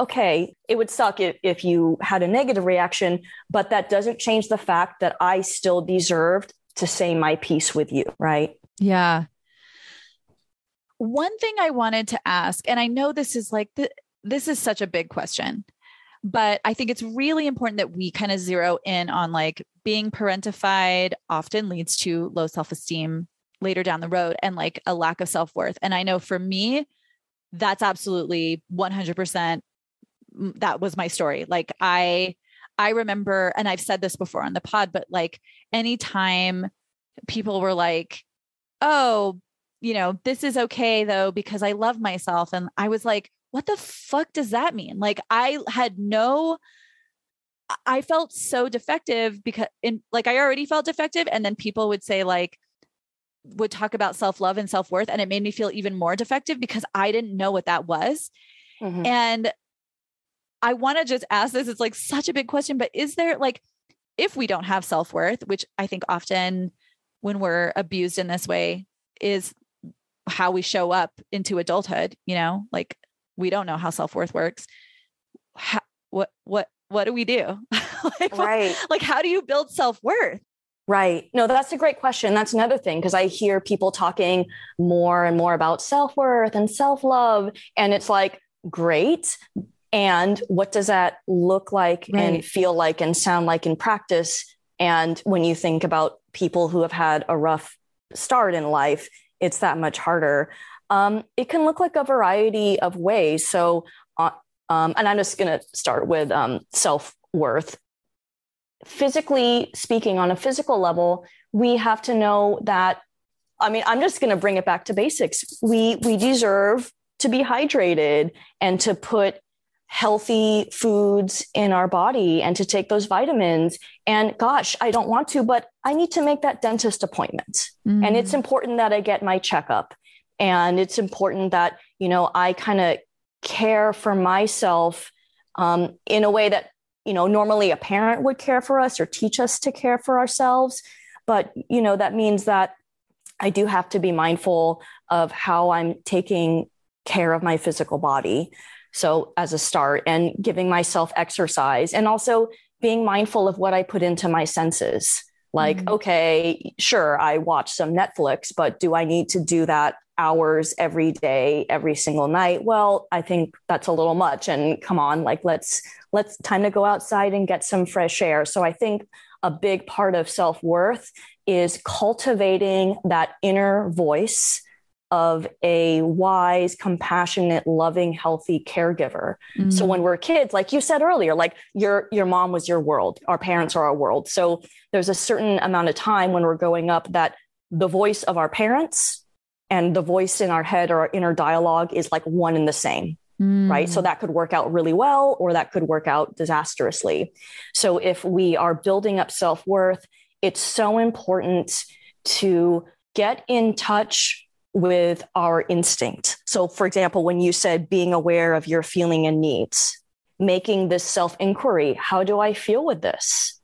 okay, it would suck if, if you had a negative reaction, but that doesn't change the fact that I still deserved to say my piece with you, right? Yeah. One thing I wanted to ask, and I know this is like the, this is such a big question, but I think it's really important that we kind of zero in on like being parentified often leads to low self-esteem later down the road and like a lack of self-worth. And I know for me, that's absolutely 100% mm, that was my story. Like I I remember and I've said this before on the pod, but like anytime people were like, "Oh, you know, this is okay though because I love myself. And I was like, what the fuck does that mean? Like I had no I felt so defective because in like I already felt defective and then people would say like would talk about self-love and self-worth and it made me feel even more defective because I didn't know what that was. Mm-hmm. And I want to just ask this it's like such a big question but is there like if we don't have self-worth, which I think often when we're abused in this way is how we show up into adulthood you know like we don't know how self-worth works how, what what what do we do like, right like how do you build self-worth Right. No, that's a great question. That's another thing because I hear people talking more and more about self worth and self love. And it's like, great. And what does that look like right. and feel like and sound like in practice? And when you think about people who have had a rough start in life, it's that much harder. Um, it can look like a variety of ways. So, uh, um, and I'm just going to start with um, self worth. Physically speaking, on a physical level, we have to know that. I mean, I'm just going to bring it back to basics. We we deserve to be hydrated and to put healthy foods in our body and to take those vitamins. And gosh, I don't want to, but I need to make that dentist appointment. Mm. And it's important that I get my checkup. And it's important that, you know, I kind of care for myself um, in a way that, you know, normally a parent would care for us or teach us to care for ourselves. But, you know, that means that I do have to be mindful of how I'm taking care of my physical body. So, as a start, and giving myself exercise and also being mindful of what I put into my senses. Like, mm-hmm. okay, sure, I watch some Netflix, but do I need to do that hours every day, every single night? Well, I think that's a little much. And come on, like, let's, let's time to go outside and get some fresh air. So, I think a big part of self worth is cultivating that inner voice of a wise, compassionate, loving, healthy caregiver. Mm-hmm. So when we're kids, like you said earlier, like your your mom was your world, our parents are our world. So there's a certain amount of time when we're growing up that the voice of our parents and the voice in our head or our inner dialogue is like one and the same. Mm. Right. So that could work out really well or that could work out disastrously. So if we are building up self worth, it's so important to get in touch with our instinct. So, for example, when you said being aware of your feeling and needs, making this self inquiry how do I feel with this?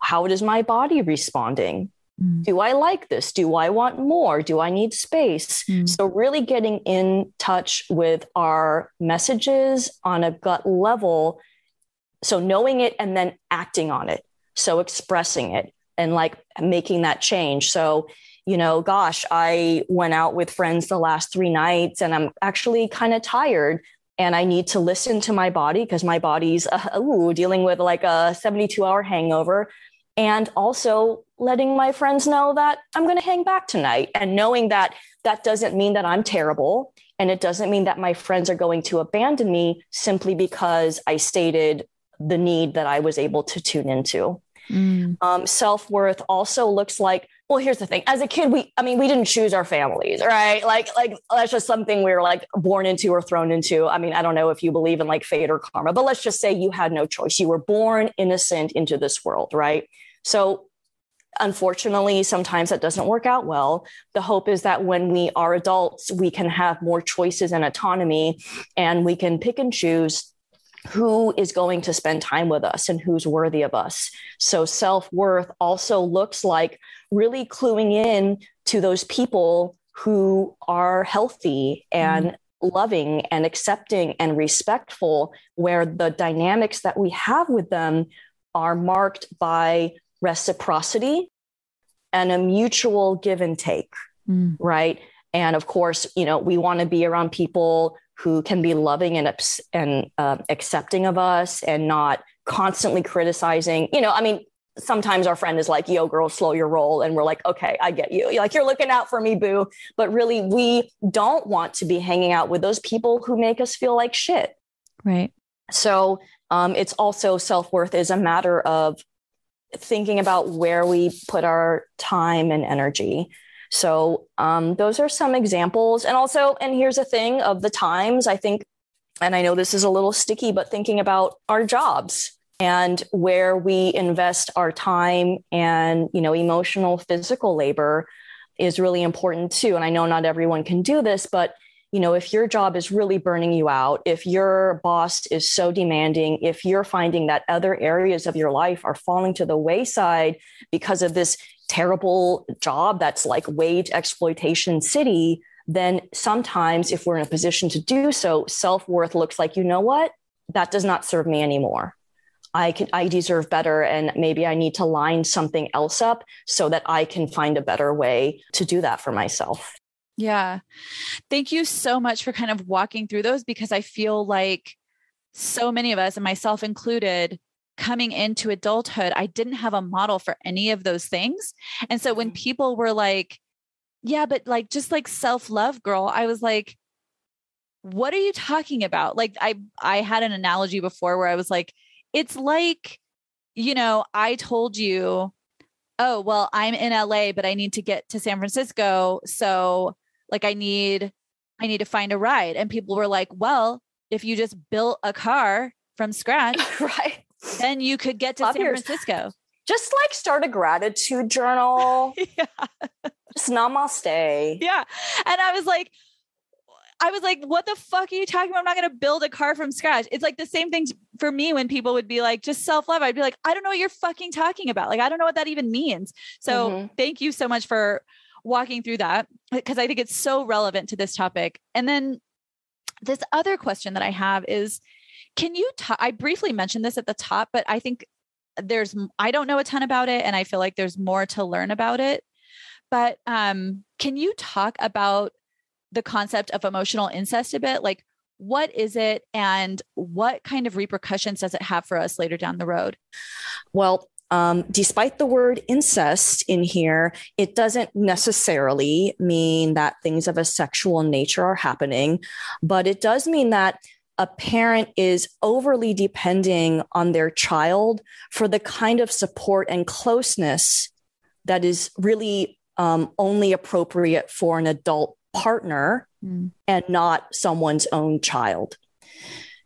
How is my body responding? Mm. Do I like this? Do I want more? Do I need space? Mm. So, really getting in touch with our messages on a gut level. So, knowing it and then acting on it. So, expressing it and like making that change. So, you know, gosh, I went out with friends the last three nights and I'm actually kind of tired and I need to listen to my body because my body's uh, ooh, dealing with like a 72 hour hangover. And also letting my friends know that I'm going to hang back tonight and knowing that that doesn't mean that I'm terrible. And it doesn't mean that my friends are going to abandon me simply because I stated the need that I was able to tune into. Mm. Um, Self worth also looks like well here's the thing. As a kid we i mean we didn't choose our families right? Like like that's just something we were like born into or thrown into. I mean i don't know if you believe in like fate or karma but let's just say you had no choice. You were born innocent into this world right? So unfortunately sometimes that doesn't work out well. The hope is that when we are adults we can have more choices and autonomy and we can pick and choose who is going to spend time with us and who's worthy of us. So self worth also looks like really cluing in to those people who are healthy and mm. loving and accepting and respectful, where the dynamics that we have with them are marked by reciprocity and a mutual give and take, mm. right? And of course, you know, we want to be around people who can be loving and, and uh, accepting of us and not constantly criticizing. You know, I mean, sometimes our friend is like, yo, girl, slow your roll. And we're like, okay, I get you. Like, you're looking out for me, boo. But really, we don't want to be hanging out with those people who make us feel like shit. Right. So um, it's also self worth is a matter of thinking about where we put our time and energy. So um, those are some examples. And also, and here's a thing of the times, I think, and I know this is a little sticky, but thinking about our jobs and where we invest our time and, you know, emotional, physical labor is really important too. And I know not everyone can do this, but you know, if your job is really burning you out, if your boss is so demanding, if you're finding that other areas of your life are falling to the wayside because of this terrible job that's like wage exploitation city, then sometimes if we're in a position to do so, self worth looks like, you know what? That does not serve me anymore. I can I deserve better and maybe I need to line something else up so that I can find a better way to do that for myself. Yeah. Thank you so much for kind of walking through those because I feel like so many of us and myself included coming into adulthood, I didn't have a model for any of those things. And so when mm-hmm. people were like, yeah, but like just like self-love girl, I was like, what are you talking about? Like I I had an analogy before where I was like, it's like, you know, I told you, oh, well, I'm in LA, but I need to get to San Francisco. So like I need I need to find a ride. And people were like, well, if you just built a car from scratch, right then you could get to San Francisco. Just like start a gratitude journal. yeah. Just namaste. Yeah. And I was like, I was like, what the fuck are you talking about? I'm not going to build a car from scratch. It's like the same thing for me when people would be like, just self love. I'd be like, I don't know what you're fucking talking about. Like, I don't know what that even means. So mm-hmm. thank you so much for walking through that because I think it's so relevant to this topic. And then this other question that I have is can you talk? I briefly mentioned this at the top, but I think there's, I don't know a ton about it and I feel like there's more to learn about it. But um, can you talk about the concept of emotional incest a bit? Like, what is it and what kind of repercussions does it have for us later down the road? Well, um, despite the word incest in here, it doesn't necessarily mean that things of a sexual nature are happening, but it does mean that a parent is overly depending on their child for the kind of support and closeness that is really um, only appropriate for an adult partner mm. and not someone's own child.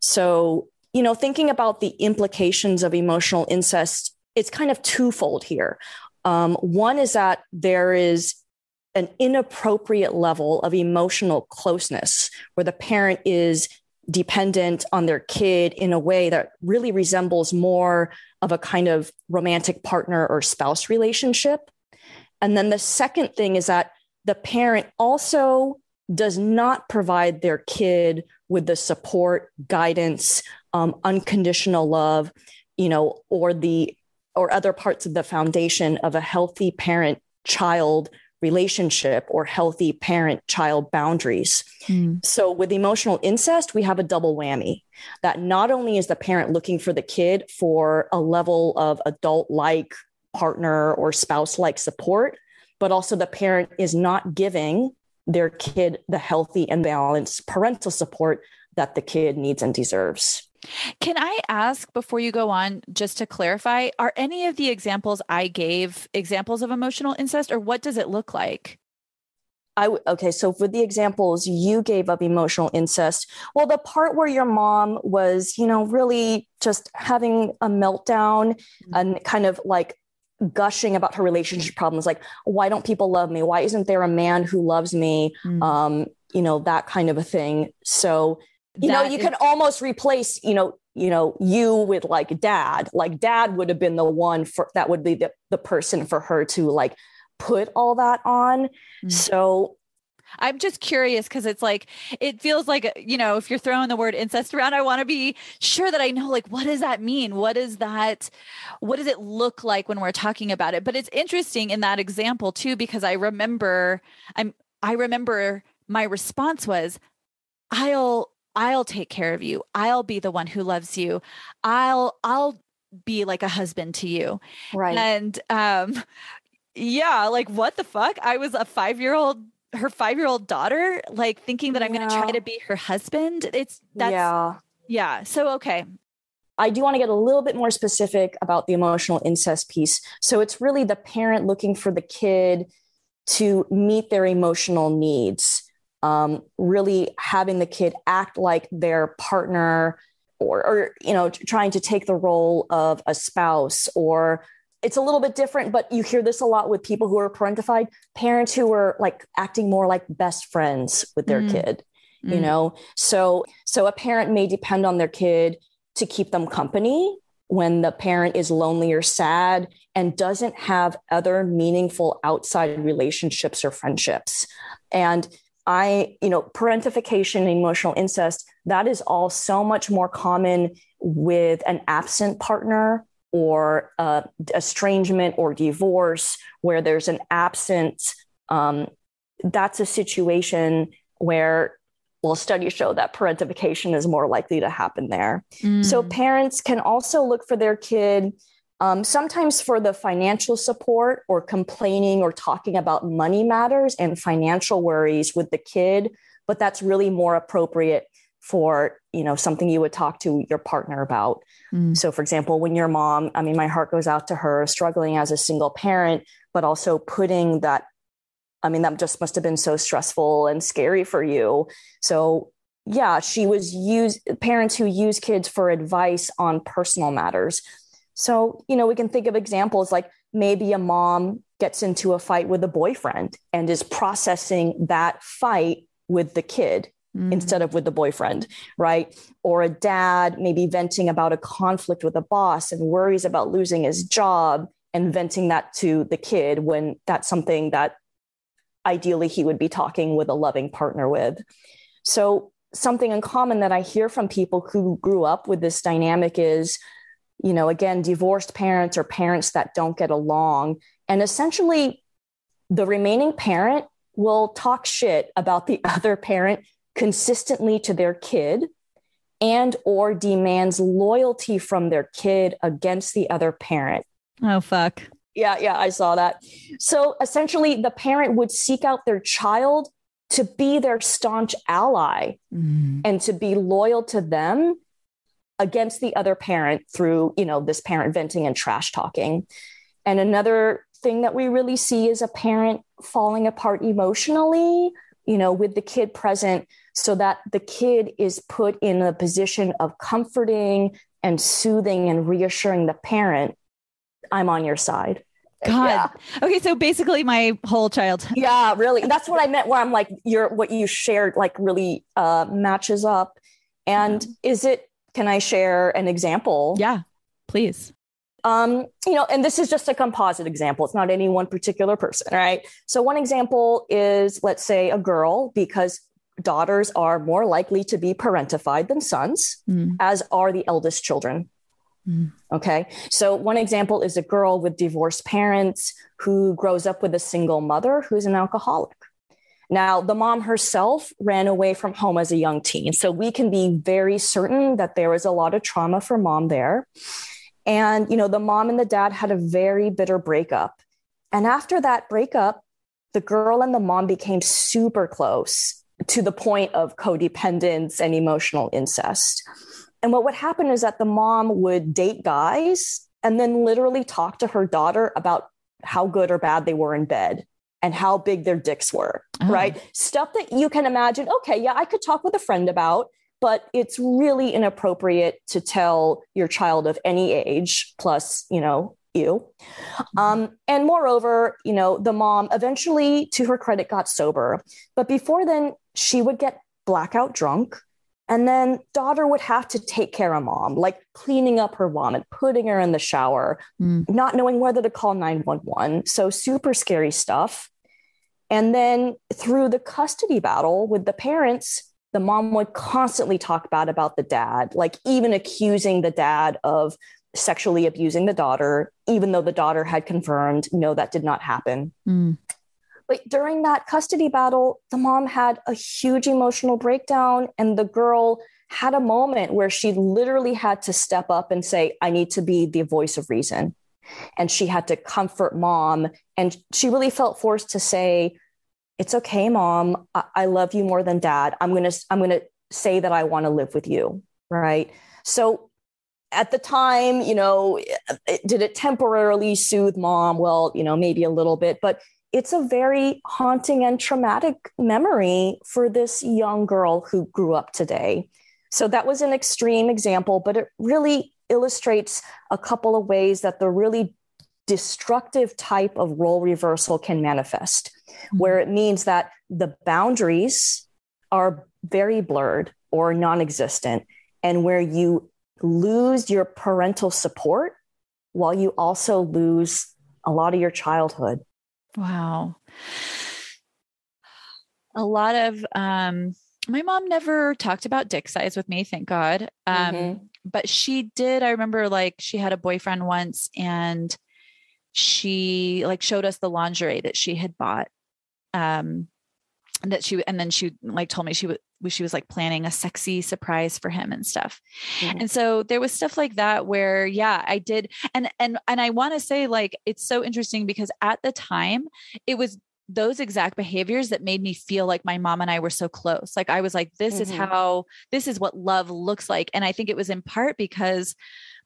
So, you know, thinking about the implications of emotional incest, it's kind of twofold here. Um, one is that there is an inappropriate level of emotional closeness where the parent is dependent on their kid in a way that really resembles more of a kind of romantic partner or spouse relationship. And then the second thing is that the parent also does not provide their kid with the support, guidance, um, unconditional love, you know, or the or other parts of the foundation of a healthy parent child relationship or healthy parent child boundaries. Mm. So, with emotional incest, we have a double whammy that not only is the parent looking for the kid for a level of adult like partner or spouse like support, but also the parent is not giving their kid the healthy and balanced parental support that the kid needs and deserves. Can I ask before you go on, just to clarify, are any of the examples I gave examples of emotional incest, or what does it look like? I okay, so for the examples you gave of emotional incest, well, the part where your mom was, you know, really just having a meltdown mm-hmm. and kind of like gushing about her relationship problems, like why don't people love me? Why isn't there a man who loves me? Mm-hmm. Um, you know, that kind of a thing. So you that know you is- can almost replace you know you know you with like dad like dad would have been the one for that would be the, the person for her to like put all that on mm-hmm. so I'm just curious because it's like it feels like you know if you're throwing the word incest around, I want to be sure that I know like what does that mean? What is that? What does it look like when we're talking about it? But it's interesting in that example too because I remember I'm I remember my response was I'll I'll take care of you. I'll be the one who loves you. I'll I'll be like a husband to you. Right. And um yeah, like what the fuck? I was a 5-year-old her 5-year-old daughter like thinking that I'm going to try to be her husband. It's that's Yeah. Yeah. So okay. I do want to get a little bit more specific about the emotional incest piece. So it's really the parent looking for the kid to meet their emotional needs um, really having the kid act like their partner or, or you know trying to take the role of a spouse or it's a little bit different but you hear this a lot with people who are parentified parents who are like acting more like best friends with their mm. kid you mm. know so so a parent may depend on their kid to keep them company when the parent is lonely or sad and doesn't have other meaningful outside relationships or friendships and I, you know, parentification and emotional incest, that is all so much more common with an absent partner or uh, estrangement or divorce where there's an absence. Um, that's a situation where, well, studies show that parentification is more likely to happen there. Mm. So parents can also look for their kid um, sometimes for the financial support or complaining or talking about money matters and financial worries with the kid, but that's really more appropriate for you know something you would talk to your partner about. Mm. So, for example, when your mom, I mean, my heart goes out to her, struggling as a single parent, but also putting that. I mean, that just must have been so stressful and scary for you. So, yeah, she was use parents who use kids for advice on personal matters so, you know, we can think of examples like maybe a mom gets into a fight with a boyfriend and is processing that fight with the kid mm. instead of with the boyfriend, right? Or a dad maybe venting about a conflict with a boss and worries about losing his job and venting that to the kid when that's something that ideally he would be talking with a loving partner with. So, something in common that I hear from people who grew up with this dynamic is you know, again, divorced parents or parents that don't get along. And essentially, the remaining parent will talk shit about the other parent consistently to their kid and or demands loyalty from their kid against the other parent. Oh fuck. Yeah, yeah, I saw that. So essentially the parent would seek out their child to be their staunch ally mm. and to be loyal to them against the other parent through, you know, this parent venting and trash talking. And another thing that we really see is a parent falling apart emotionally, you know, with the kid present so that the kid is put in a position of comforting and soothing and reassuring the parent, I'm on your side. God. Yeah. Okay, so basically my whole childhood. Yeah, really. That's what I meant where I'm like your what you shared like really uh matches up. And yeah. is it can I share an example? Yeah, please. um, you know, and this is just a composite example. It's not any one particular person, right? So one example is, let's say, a girl, because daughters are more likely to be parentified than sons, mm. as are the eldest children. Mm. Okay. So, one example is a girl with divorced parents who grows up with a single mother who's an alcoholic. Now, the mom herself ran away from home as a young teen. So, we can be very certain that there was a lot of trauma for mom there. And, you know, the mom and the dad had a very bitter breakup. And after that breakup, the girl and the mom became super close to the point of codependence and emotional incest. And what would happen is that the mom would date guys and then literally talk to her daughter about how good or bad they were in bed and how big their dicks were, oh. right? Stuff that you can imagine, okay, yeah, I could talk with a friend about, but it's really inappropriate to tell your child of any age, plus, you know, you. Mm-hmm. Um, and moreover, you know, the mom eventually, to her credit, got sober. But before then, she would get blackout drunk. And then daughter would have to take care of mom, like cleaning up her vomit, putting her in the shower, mm. not knowing whether to call 911. So super scary stuff. And then through the custody battle with the parents, the mom would constantly talk bad about the dad, like even accusing the dad of sexually abusing the daughter, even though the daughter had confirmed, no, that did not happen. Mm. But during that custody battle, the mom had a huge emotional breakdown, and the girl had a moment where she literally had to step up and say, I need to be the voice of reason. And she had to comfort mom. And she really felt forced to say, It's okay, mom. I, I love you more than dad. I'm going to, I'm going to say that I want to live with you. Right. So at the time, you know, did it temporarily soothe mom? Well, you know, maybe a little bit, but it's a very haunting and traumatic memory for this young girl who grew up today. So that was an extreme example, but it really illustrates a couple of ways that the really destructive type of role reversal can manifest, mm-hmm. where it means that the boundaries are very blurred or non existent, and where you lose your parental support while you also lose a lot of your childhood. Wow. A lot of um my mom never talked about dick size with me, thank God. Um mm-hmm. but she did I remember like she had a boyfriend once and she like showed us the lingerie that she had bought. Um that she and then she like told me she would she was like planning a sexy surprise for him and stuff. Mm-hmm. And so there was stuff like that where yeah, I did and and and I want to say like it's so interesting because at the time it was those exact behaviors that made me feel like my mom and I were so close. Like I was like this mm-hmm. is how this is what love looks like and I think it was in part because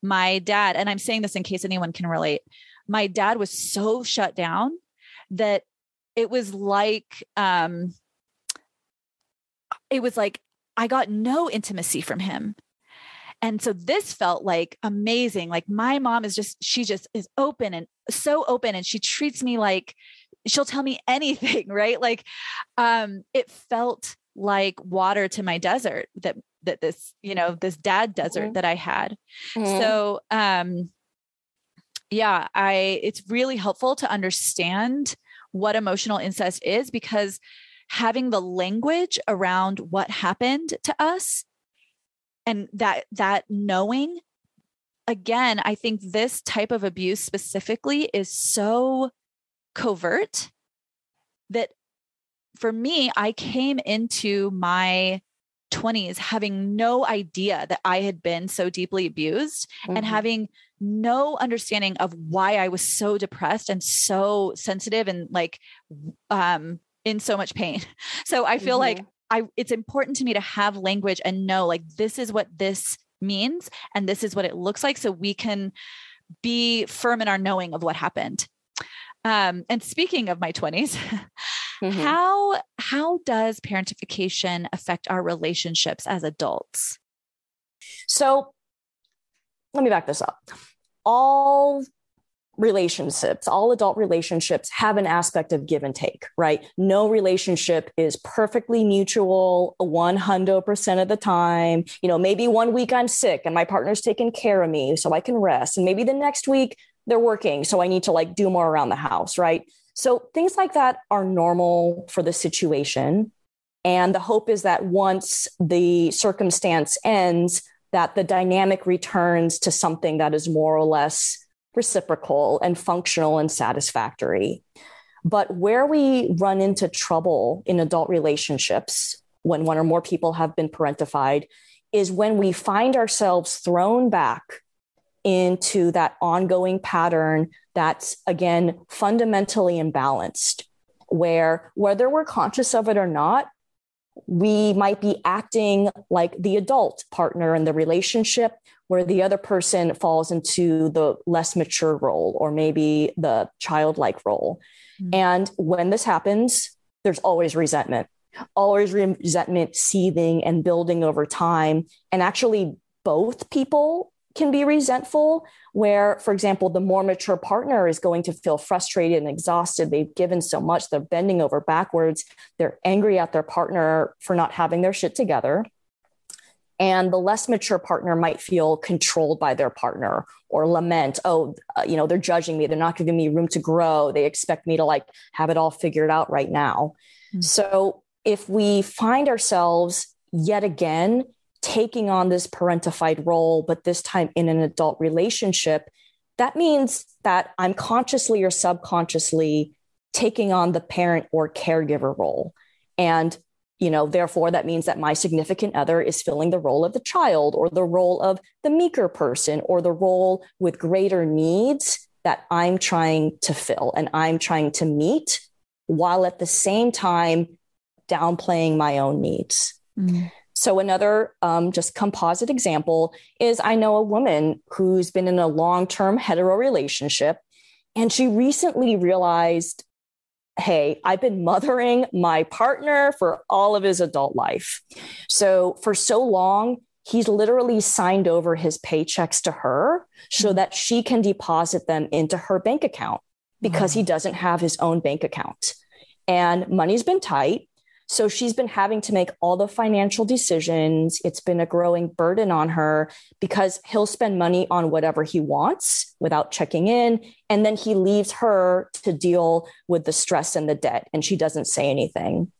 my dad and I'm saying this in case anyone can relate. My dad was so shut down that it was like um it was like I got no intimacy from him. And so this felt like amazing. Like my mom is just, she just is open and so open and she treats me like she'll tell me anything, right? Like um it felt like water to my desert that that this, you know, this dad desert mm-hmm. that I had. Mm-hmm. So um yeah, I it's really helpful to understand what emotional incest is because having the language around what happened to us and that that knowing again i think this type of abuse specifically is so covert that for me i came into my 20s having no idea that i had been so deeply abused mm-hmm. and having no understanding of why i was so depressed and so sensitive and like um in so much pain. So I feel mm-hmm. like I it's important to me to have language and know like this is what this means and this is what it looks like so we can be firm in our knowing of what happened. Um, and speaking of my 20s, mm-hmm. how how does parentification affect our relationships as adults? So let me back this up. All relationships, all adult relationships have an aspect of give and take, right? No relationship is perfectly mutual 100% of the time. You know, maybe one week I'm sick and my partner's taking care of me so I can rest. And maybe the next week they're working. So I need to like do more around the house, right? So things like that are normal for the situation. And the hope is that once the circumstance ends, that the dynamic returns to something that is more or less reciprocal and functional and satisfactory. But where we run into trouble in adult relationships when one or more people have been parentified is when we find ourselves thrown back into that ongoing pattern that's again fundamentally imbalanced where whether we're conscious of it or not we might be acting like the adult partner in the relationship where the other person falls into the less mature role or maybe the childlike role. Mm-hmm. And when this happens, there's always resentment, always resentment seething and building over time. And actually, both people can be resentful, where, for example, the more mature partner is going to feel frustrated and exhausted. They've given so much, they're bending over backwards. They're angry at their partner for not having their shit together. And the less mature partner might feel controlled by their partner or lament, oh, uh, you know, they're judging me. They're not giving me room to grow. They expect me to like have it all figured out right now. Mm-hmm. So if we find ourselves yet again taking on this parentified role, but this time in an adult relationship, that means that I'm consciously or subconsciously taking on the parent or caregiver role. And you know therefore that means that my significant other is filling the role of the child or the role of the meeker person or the role with greater needs that i'm trying to fill and i'm trying to meet while at the same time downplaying my own needs mm. so another um, just composite example is i know a woman who's been in a long-term hetero relationship and she recently realized hey, I've been mothering my partner for all of his adult life. So for so long, he's literally signed over his paychecks to her so mm-hmm. that she can deposit them into her bank account because he doesn't have his own bank account. And money's been tight. So she's been having to make all the financial decisions. It's been a growing burden on her because he'll spend money on whatever he wants without checking in. And then he leaves her to deal with the stress and the debt, and she doesn't say anything.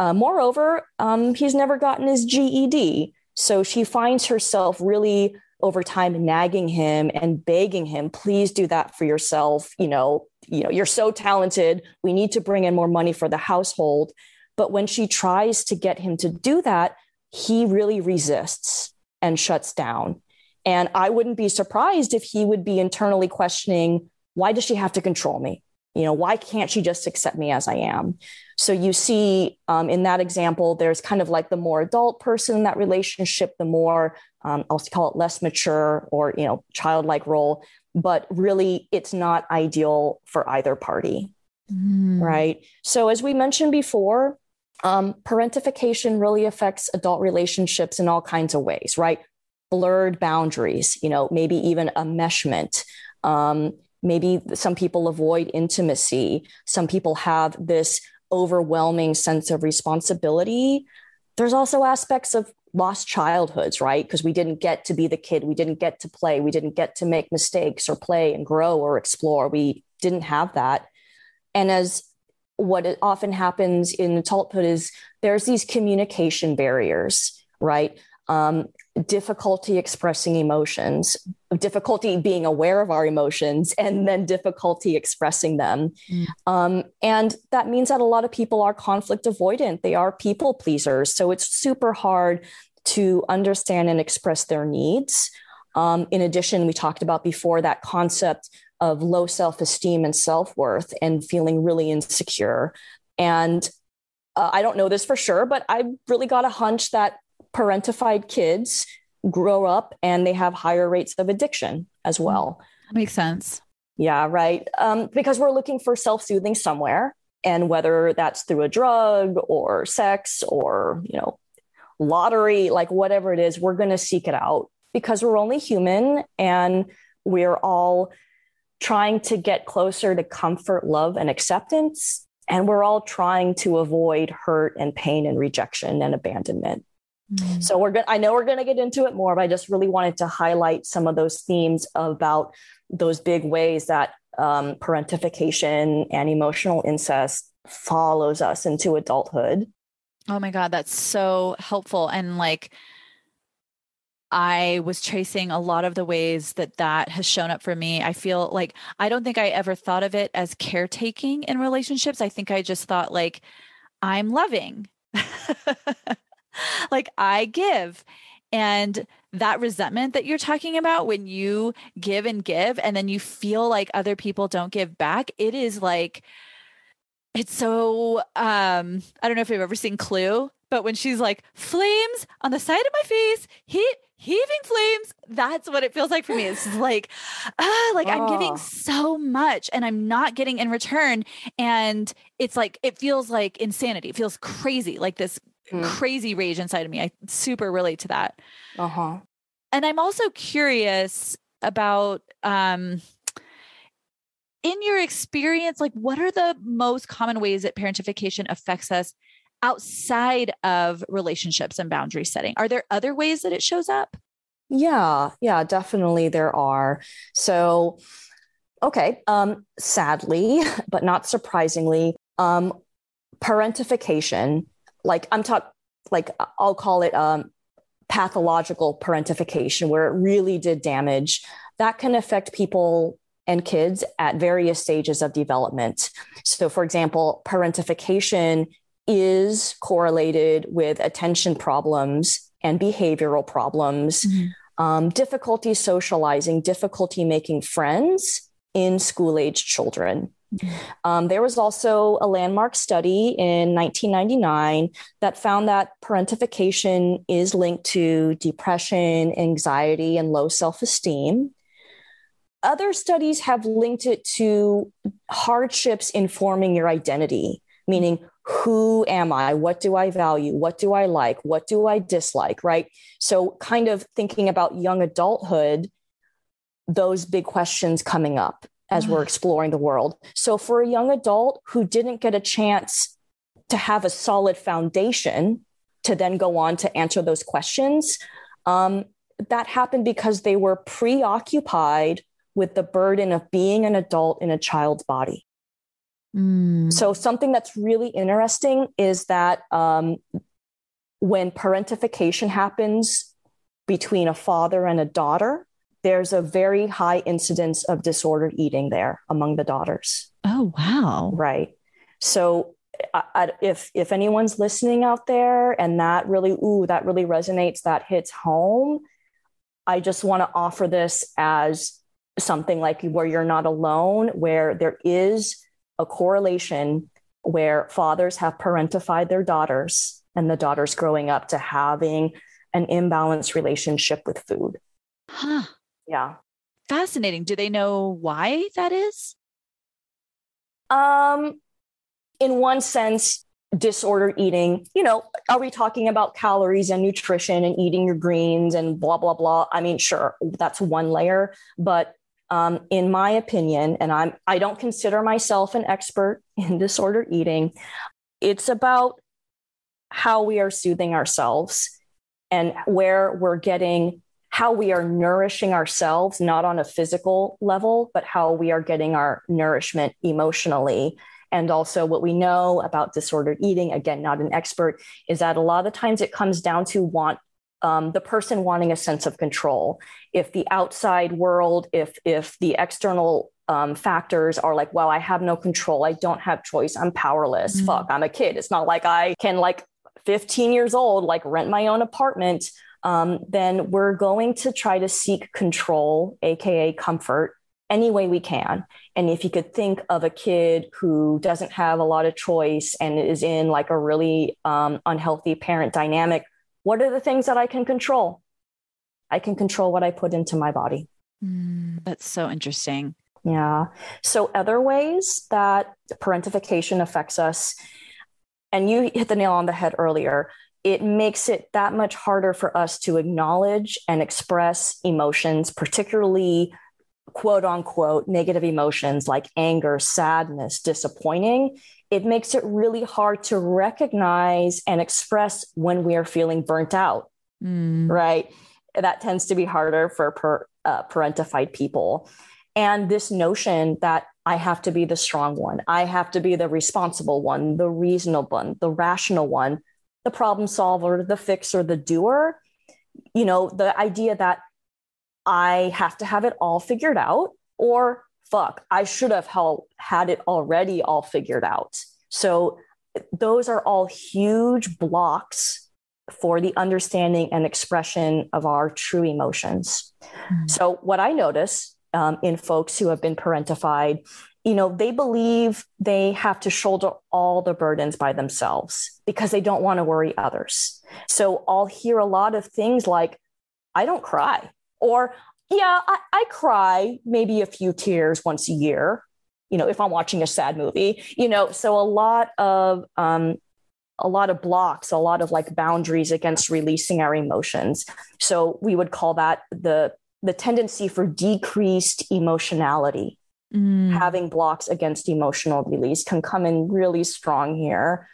Uh, moreover, um, he's never gotten his GED. So she finds herself really over time nagging him and begging him, please do that for yourself. You know, you know, you're so talented. We need to bring in more money for the household. But when she tries to get him to do that, he really resists and shuts down. And I wouldn't be surprised if he would be internally questioning why does she have to control me? You know, why can't she just accept me as I am? So you see um, in that example, there's kind of like the more adult person in that relationship, the more um, I'll call it less mature or you know childlike role, but really it's not ideal for either party, mm. right? So as we mentioned before, um, parentification really affects adult relationships in all kinds of ways, right? Blurred boundaries, you know, maybe even enmeshment. Um, maybe some people avoid intimacy. Some people have this overwhelming sense of responsibility. There's also aspects of lost childhoods, right? Because we didn't get to be the kid, we didn't get to play, we didn't get to make mistakes or play and grow or explore. We didn't have that. And as what often happens in adulthood is there's these communication barriers, right? Um, difficulty expressing emotions, difficulty being aware of our emotions, and then difficulty expressing them. Mm. Um, and that means that a lot of people are conflict avoidant, they are people pleasers. So it's super hard to understand and express their needs. Um, in addition, we talked about before that concept of low self esteem and self worth and feeling really insecure. And uh, I don't know this for sure, but I really got a hunch that parentified kids grow up and they have higher rates of addiction as mm, well. That makes sense. Yeah, right. Um, because we're looking for self soothing somewhere. And whether that's through a drug or sex or, you know, lottery, like whatever it is, we're going to seek it out because we're only human and we're all trying to get closer to comfort, love, and acceptance. And we're all trying to avoid hurt and pain and rejection and abandonment. Mm-hmm. So we're good. I know we're going to get into it more, but I just really wanted to highlight some of those themes about those big ways that um, parentification and emotional incest follows us into adulthood. Oh my God, that's so helpful. And like, I was tracing a lot of the ways that that has shown up for me. I feel like I don't think I ever thought of it as caretaking in relationships. I think I just thought like I'm loving. like I give. And that resentment that you're talking about when you give and give and then you feel like other people don't give back, it is like it's so um I don't know if you've ever seen Clue, but when she's like flames on the side of my face, heat heaving flames. That's what it feels like for me. It's like, ah, like oh. I'm giving oh. so much and I'm not getting in return. And it's like, it feels like insanity. It feels crazy, like this mm. crazy rage inside of me. I super relate to that. Uh huh. And I'm also curious about, um, in your experience, like what are the most common ways that parentification affects us outside of relationships and boundary setting? Are there other ways that it shows up? Yeah, yeah, definitely there are. So, okay, um, sadly, but not surprisingly, um, parentification, like I'm talking, like I'll call it um, pathological parentification, where it really did damage, that can affect people and kids at various stages of development. So, for example, parentification is correlated with attention problems and behavioral problems, mm-hmm. um, difficulty socializing, difficulty making friends in school age children. Mm-hmm. Um, there was also a landmark study in 1999 that found that parentification is linked to depression, anxiety, and low self esteem. Other studies have linked it to hardships in forming your identity, meaning who am I? What do I value? What do I like? What do I dislike? Right. So, kind of thinking about young adulthood, those big questions coming up as we're exploring the world. So, for a young adult who didn't get a chance to have a solid foundation to then go on to answer those questions, um, that happened because they were preoccupied with the burden of being an adult in a child's body. Mm. So, something that's really interesting is that um, when parentification happens between a father and a daughter, there's a very high incidence of disordered eating there among the daughters. Oh, wow. Right. So, I, I, if if anyone's listening out there and that really ooh that really resonates that hits home i just want to offer this as something like where you're not alone where there is a correlation where fathers have parentified their daughters and the daughters growing up to having an imbalanced relationship with food. Huh. Yeah. Fascinating. Do they know why that is? Um, in one sense, disordered eating, you know, are we talking about calories and nutrition and eating your greens and blah, blah, blah? I mean, sure, that's one layer, but um, in my opinion, and I'm I don't consider myself an expert in disordered eating. It's about how we are soothing ourselves and where we're getting how we are nourishing ourselves, not on a physical level, but how we are getting our nourishment emotionally. And also, what we know about disordered eating, again, not an expert, is that a lot of times it comes down to want um, the person wanting a sense of control. If the outside world, if if the external um, factors are like, well, I have no control, I don't have choice, I'm powerless. Mm-hmm. Fuck, I'm a kid. It's not like I can like 15 years old like rent my own apartment. Um, then we're going to try to seek control, aka comfort, any way we can. And if you could think of a kid who doesn't have a lot of choice and is in like a really um, unhealthy parent dynamic, what are the things that I can control? I can control what I put into my body. Mm, that's so interesting. Yeah. So, other ways that parentification affects us, and you hit the nail on the head earlier, it makes it that much harder for us to acknowledge and express emotions, particularly quote unquote negative emotions like anger, sadness, disappointing, it makes it really hard to recognize and express when we are feeling burnt out, mm. right? That tends to be harder for per, uh, parentified people. And this notion that I have to be the strong one, I have to be the responsible one, the reasonable one, the rational one, the problem solver, the fixer, the doer. You know, the idea that I have to have it all figured out, or fuck, I should have had it already all figured out. So those are all huge blocks for the understanding and expression of our true emotions. Mm-hmm. So what I notice um, in folks who have been parentified, you know, they believe they have to shoulder all the burdens by themselves because they don't want to worry others. So I'll hear a lot of things like, I don't cry. Or, yeah, I, I cry maybe a few tears once a year, you know, if I'm watching a sad movie, you know, so a lot of, um, a lot of blocks, a lot of like boundaries against releasing our emotions. So we would call that the the tendency for decreased emotionality. Mm. Having blocks against emotional release can come in really strong here.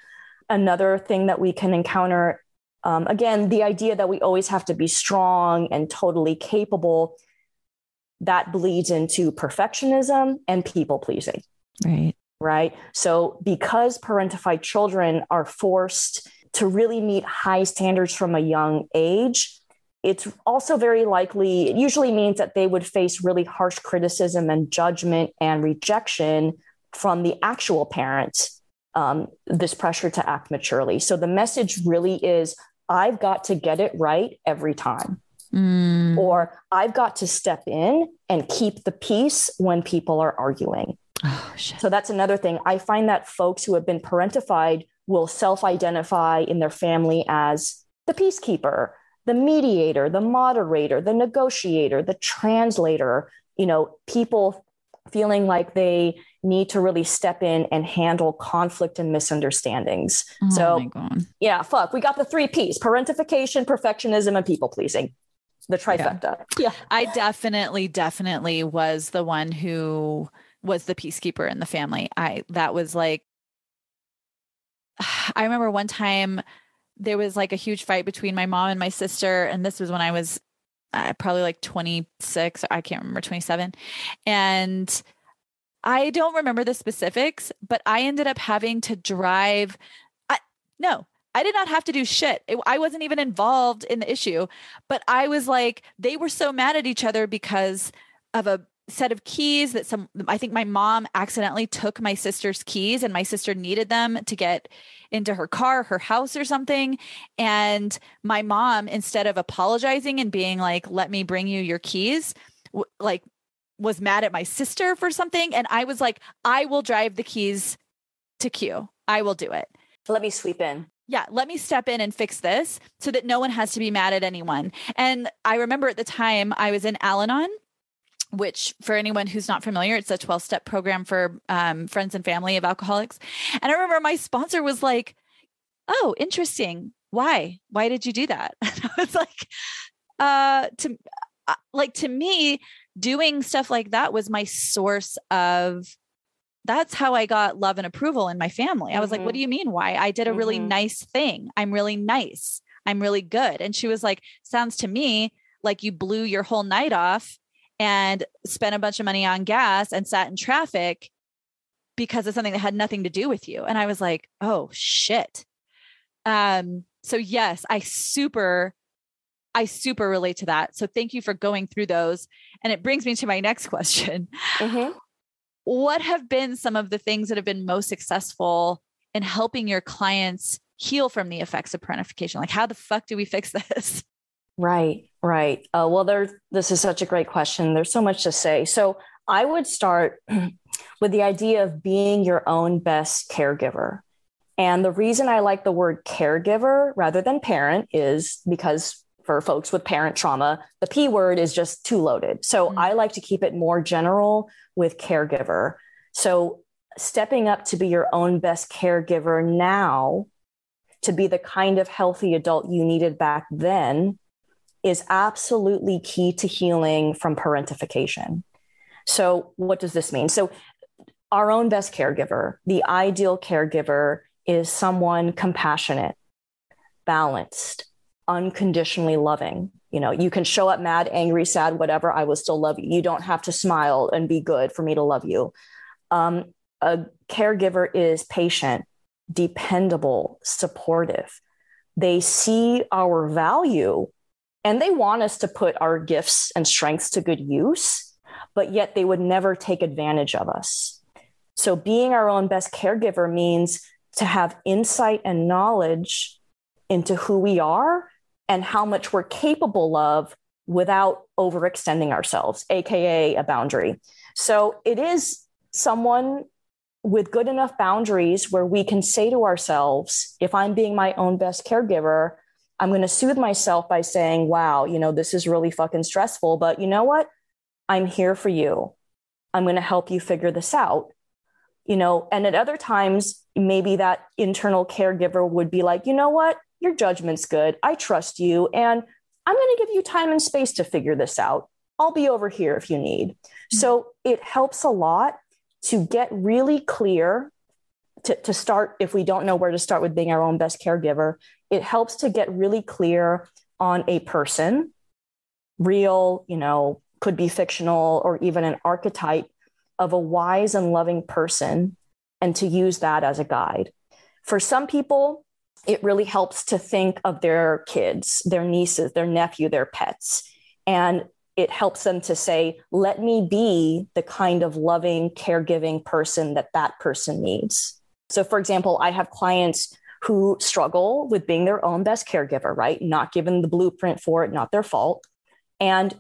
Another thing that we can encounter um, again, the idea that we always have to be strong and totally capable, that bleeds into perfectionism and people pleasing. Right. Right. So, because parentified children are forced to really meet high standards from a young age, it's also very likely, it usually means that they would face really harsh criticism and judgment and rejection from the actual parent, um, this pressure to act maturely. So the message really is I've got to get it right every time. Mm. Or I've got to step in and keep the peace when people are arguing. Oh, so that's another thing. I find that folks who have been parentified will self identify in their family as the peacekeeper, the mediator, the moderator, the negotiator, the translator, you know, people feeling like they need to really step in and handle conflict and misunderstandings. Oh so, yeah, fuck, we got the three P's parentification, perfectionism, and people pleasing. The trifecta. Yeah. yeah. I definitely, definitely was the one who was the peacekeeper in the family. I, that was like, I remember one time there was like a huge fight between my mom and my sister. And this was when I was uh, probably like 26, I can't remember, 27. And I don't remember the specifics, but I ended up having to drive. I, no, I did not have to do shit. It, I wasn't even involved in the issue, but I was like, they were so mad at each other because of a set of keys that some I think my mom accidentally took my sister's keys and my sister needed them to get into her car, her house or something and my mom instead of apologizing and being like let me bring you your keys w- like was mad at my sister for something. And I was like, I will drive the keys to Q. I will do it. Let me sweep in. Yeah, let me step in and fix this so that no one has to be mad at anyone. And I remember at the time I was in Al Anon, which for anyone who's not familiar, it's a 12 step program for um, friends and family of alcoholics. And I remember my sponsor was like, Oh, interesting. Why? Why did you do that? And I was like, uh, to uh, like to me, doing stuff like that was my source of that's how I got love and approval in my family. I was mm-hmm. like, what mm-hmm. do you mean? Why? I did a really mm-hmm. nice thing. I'm really nice. I'm really good. And she was like, sounds to me like you blew your whole night off and spent a bunch of money on gas and sat in traffic because of something that had nothing to do with you. And I was like, oh shit. Um, so yes, I super I super relate to that. So thank you for going through those. And it brings me to my next question. Mm-hmm. What have been some of the things that have been most successful in helping your clients heal from the effects of parentification? Like, how the fuck do we fix this? Right, right. Uh, well, there. This is such a great question. There's so much to say. So I would start with the idea of being your own best caregiver. And the reason I like the word caregiver rather than parent is because for folks with parent trauma, the P word is just too loaded. So mm-hmm. I like to keep it more general with caregiver. So stepping up to be your own best caregiver now to be the kind of healthy adult you needed back then is absolutely key to healing from parentification. So, what does this mean? So, our own best caregiver, the ideal caregiver, is someone compassionate, balanced, unconditionally loving. You know, you can show up mad, angry, sad, whatever. I will still love you. You don't have to smile and be good for me to love you. Um, a caregiver is patient, dependable, supportive. They see our value and they want us to put our gifts and strengths to good use, but yet they would never take advantage of us. So, being our own best caregiver means to have insight and knowledge into who we are and how much we're capable of without overextending ourselves, AKA a boundary. So, it is someone with good enough boundaries where we can say to ourselves, if I'm being my own best caregiver, I'm going to soothe myself by saying, wow, you know, this is really fucking stressful, but you know what? I'm here for you. I'm going to help you figure this out. You know, and at other times, maybe that internal caregiver would be like, you know what? Your judgment's good. I trust you. And I'm going to give you time and space to figure this out. I'll be over here if you need. Mm-hmm. So it helps a lot to get really clear to, to start if we don't know where to start with being our own best caregiver it helps to get really clear on a person real you know could be fictional or even an archetype of a wise and loving person and to use that as a guide for some people it really helps to think of their kids their nieces their nephew their pets and it helps them to say, let me be the kind of loving, caregiving person that that person needs. So, for example, I have clients who struggle with being their own best caregiver, right? Not given the blueprint for it, not their fault. And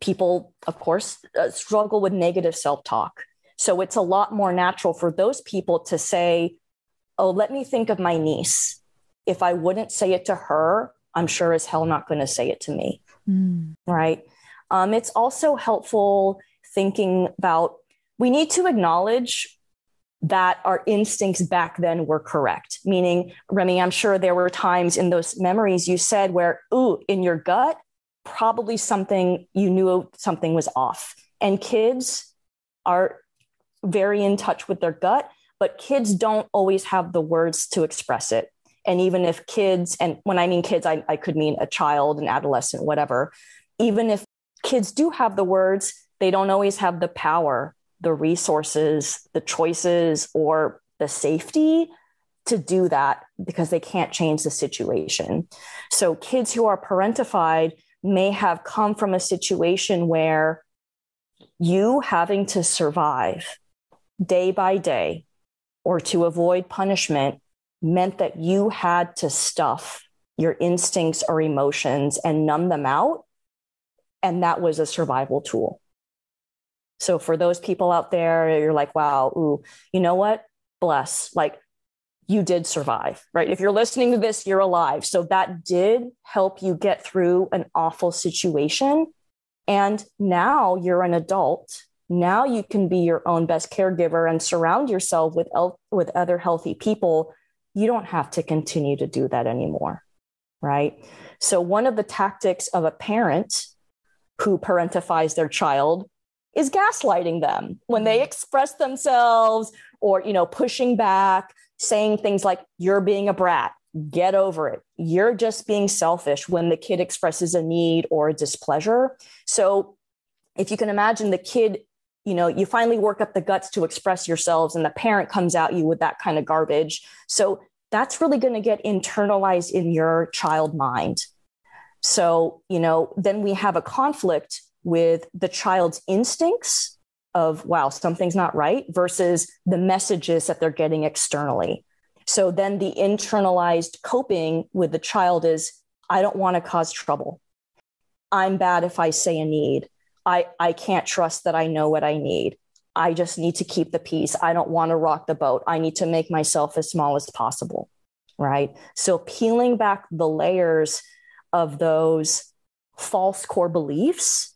people, of course, uh, struggle with negative self talk. So, it's a lot more natural for those people to say, oh, let me think of my niece. If I wouldn't say it to her, I'm sure as hell not going to say it to me. Mm. Right. Um, it's also helpful thinking about we need to acknowledge that our instincts back then were correct. Meaning, Remy, I'm sure there were times in those memories you said where, ooh, in your gut, probably something you knew something was off. And kids are very in touch with their gut, but kids don't always have the words to express it. And even if kids, and when I mean kids, I, I could mean a child, an adolescent, whatever, even if kids do have the words, they don't always have the power, the resources, the choices, or the safety to do that because they can't change the situation. So, kids who are parentified may have come from a situation where you having to survive day by day or to avoid punishment meant that you had to stuff your instincts or emotions and numb them out and that was a survival tool. So for those people out there, you're like, wow, ooh, you know what? Bless. Like you did survive, right? If you're listening to this, you're alive. So that did help you get through an awful situation. And now you're an adult. Now you can be your own best caregiver and surround yourself with, el- with other healthy people. You don't have to continue to do that anymore, right? So, one of the tactics of a parent who parentifies their child is gaslighting them when they mm-hmm. express themselves or you know pushing back saying things like you're being a brat. Get over it. You're just being selfish when the kid expresses a need or a displeasure. So if you can imagine the kid you know you finally work up the guts to express yourselves and the parent comes at you with that kind of garbage. So that's really going to get internalized in your child mind. So, you know, then we have a conflict with the child's instincts of, wow, something's not right versus the messages that they're getting externally. So then the internalized coping with the child is, I don't want to cause trouble. I'm bad if I say a need. I, I can't trust that I know what I need. I just need to keep the peace. I don't want to rock the boat. I need to make myself as small as possible. Right. So peeling back the layers of those false core beliefs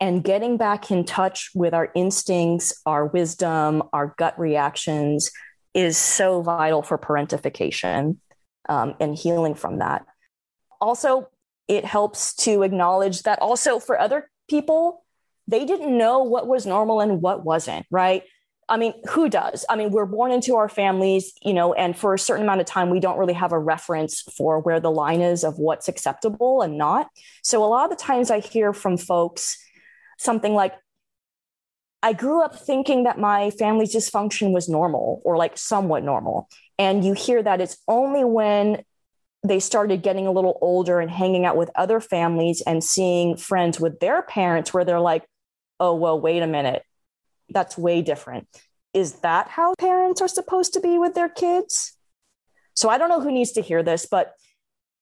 and getting back in touch with our instincts, our wisdom, our gut reactions is so vital for parentification um, and healing from that. Also, it helps to acknowledge that also for other people, they didn't know what was normal and what wasn't, right? I mean, who does? I mean, we're born into our families, you know, and for a certain amount of time, we don't really have a reference for where the line is of what's acceptable and not. So a lot of the times I hear from folks something like, I grew up thinking that my family's dysfunction was normal or like somewhat normal. And you hear that it's only when they started getting a little older and hanging out with other families and seeing friends with their parents where they're like, oh, well, wait a minute that's way different. Is that how parents are supposed to be with their kids? So I don't know who needs to hear this, but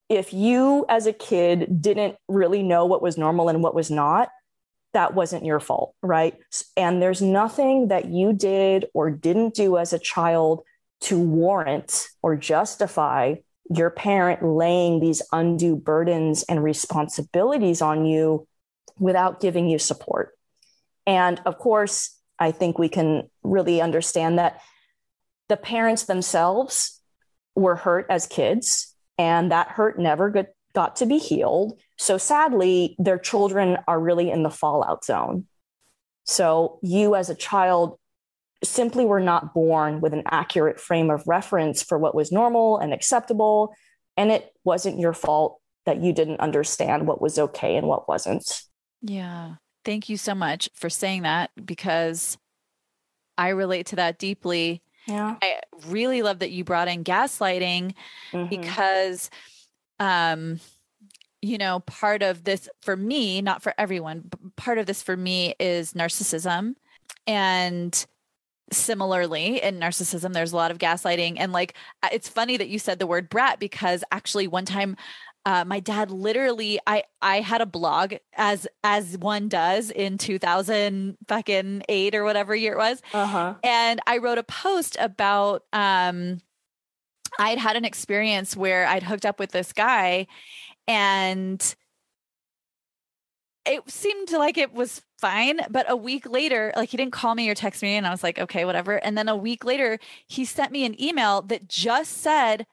if you as a kid didn't really know what was normal and what was not, that wasn't your fault, right? And there's nothing that you did or didn't do as a child to warrant or justify your parent laying these undue burdens and responsibilities on you without giving you support. And of course, I think we can really understand that the parents themselves were hurt as kids, and that hurt never got, to be healed. So sadly, their children are really in the fallout zone. So you, as a child, simply were not born with an accurate frame of reference for what was normal and acceptable. And it wasn't your fault that you didn't understand what was okay and what wasn't. Yeah. Thank you so much for saying that because I relate to that deeply. Yeah. I really love that you brought in gaslighting mm-hmm. because um you know, part of this for me, not for everyone, part of this for me is narcissism. And similarly in narcissism there's a lot of gaslighting and like it's funny that you said the word brat because actually one time uh, my dad literally i i had a blog as as one does in 2000 fucking 8 or whatever year it was uh-huh. and i wrote a post about um i'd had an experience where i'd hooked up with this guy and it seemed like it was fine but a week later like he didn't call me or text me and i was like okay whatever and then a week later he sent me an email that just said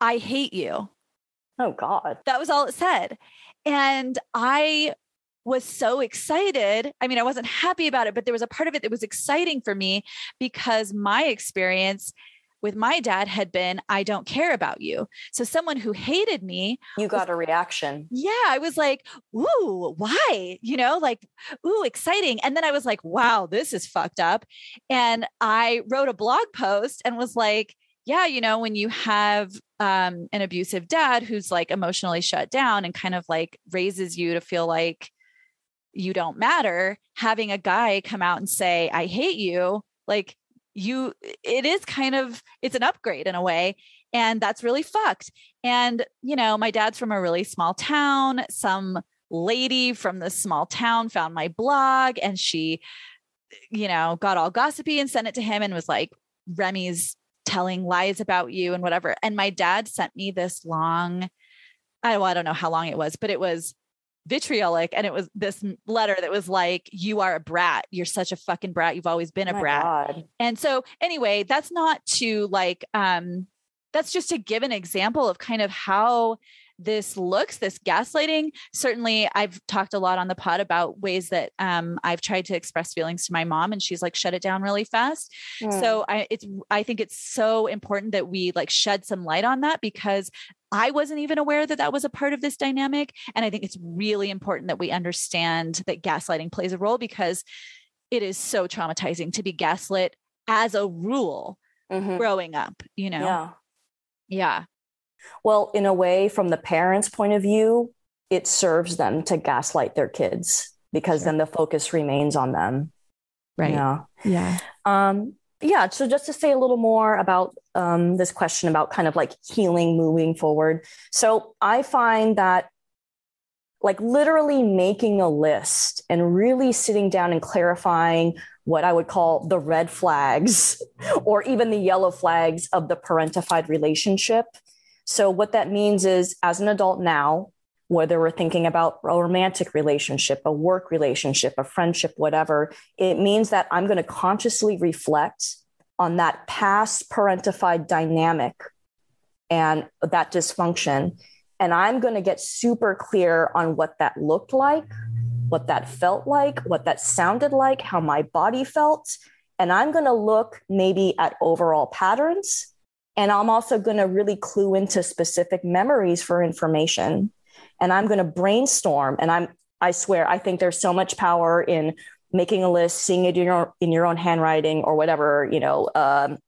i hate you Oh, God. That was all it said. And I was so excited. I mean, I wasn't happy about it, but there was a part of it that was exciting for me because my experience with my dad had been, I don't care about you. So someone who hated me. You got was, a reaction. Yeah. I was like, ooh, why? You know, like, ooh, exciting. And then I was like, wow, this is fucked up. And I wrote a blog post and was like, yeah, you know, when you have um, an abusive dad who's like emotionally shut down and kind of like raises you to feel like you don't matter, having a guy come out and say, I hate you, like you, it is kind of, it's an upgrade in a way. And that's really fucked. And, you know, my dad's from a really small town. Some lady from this small town found my blog and she, you know, got all gossipy and sent it to him and was like, Remy's telling lies about you and whatever. And my dad sent me this long, I, well, I don't know how long it was, but it was vitriolic. And it was this letter that was like, You are a brat. You're such a fucking brat. You've always been a oh brat. God. And so, anyway, that's not to like, um, that's just to give an example of kind of how this looks, this gaslighting. Certainly, I've talked a lot on the pod about ways that um, I've tried to express feelings to my mom, and she's like shut it down really fast. So I, it's I think it's so important that we like shed some light on that because I wasn't even aware that that was a part of this dynamic, and I think it's really important that we understand that gaslighting plays a role because it is so traumatizing to be gaslit as a rule mm-hmm. growing up. You know. Yeah. Yeah. Well, in a way, from the parents' point of view, it serves them to gaslight their kids because sure. then the focus remains on them. Right. Yeah. Yeah. Um, yeah. So just to say a little more about um, this question about kind of like healing moving forward. So I find that like literally making a list and really sitting down and clarifying what I would call the red flags or even the yellow flags of the parentified relationship so, what that means is, as an adult now, whether we're thinking about a romantic relationship, a work relationship, a friendship, whatever, it means that I'm going to consciously reflect on that past parentified dynamic and that dysfunction. And I'm going to get super clear on what that looked like what that felt like, what that sounded like, how my body felt. And I'm going to look maybe at overall patterns. And I'm also going to really clue into specific memories for information. And I'm going to brainstorm. And I'm, I swear, I think there's so much power in making a list, seeing it in your, in your own handwriting or whatever, you know, um,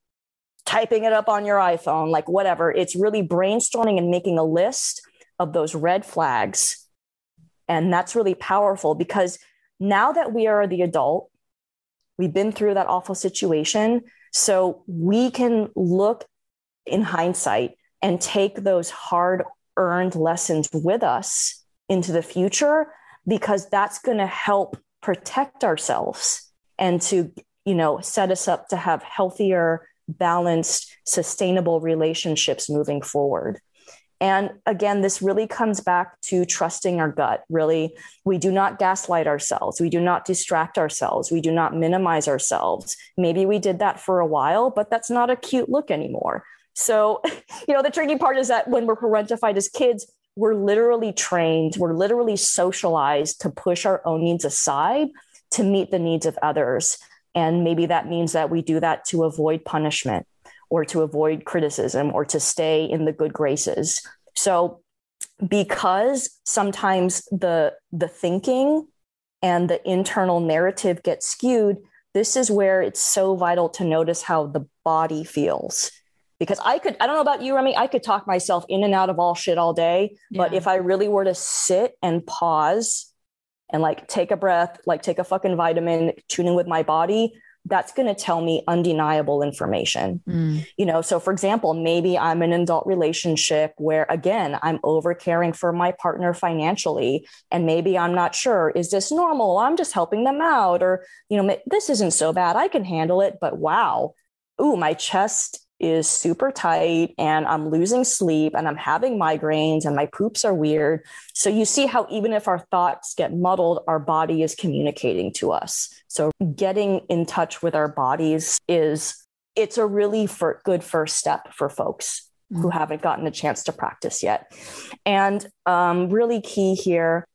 typing it up on your iPhone, like whatever. It's really brainstorming and making a list of those red flags. And that's really powerful because now that we are the adult, we've been through that awful situation. So we can look in hindsight and take those hard earned lessons with us into the future because that's going to help protect ourselves and to you know set us up to have healthier balanced sustainable relationships moving forward and again, this really comes back to trusting our gut. Really, we do not gaslight ourselves. We do not distract ourselves. We do not minimize ourselves. Maybe we did that for a while, but that's not a cute look anymore. So, you know, the tricky part is that when we're parentified as kids, we're literally trained, we're literally socialized to push our own needs aside to meet the needs of others. And maybe that means that we do that to avoid punishment or to avoid criticism or to stay in the good graces. So because sometimes the the thinking and the internal narrative gets skewed, this is where it's so vital to notice how the body feels. Because I could, I don't know about you, Remy, I could talk myself in and out of all shit all day. Yeah. But if I really were to sit and pause and like take a breath, like take a fucking vitamin, tune in with my body, that's going to tell me undeniable information. Mm. You know, so for example, maybe I'm in an adult relationship where again, I'm over caring for my partner financially and maybe I'm not sure is this normal? I'm just helping them out or you know, this isn't so bad. I can handle it, but wow. Ooh, my chest is super tight and I'm losing sleep and I'm having migraines and my poops are weird. So you see how even if our thoughts get muddled, our body is communicating to us. So getting in touch with our bodies is it's a really for, good first step for folks mm-hmm. who haven't gotten a chance to practice yet. And um, really key here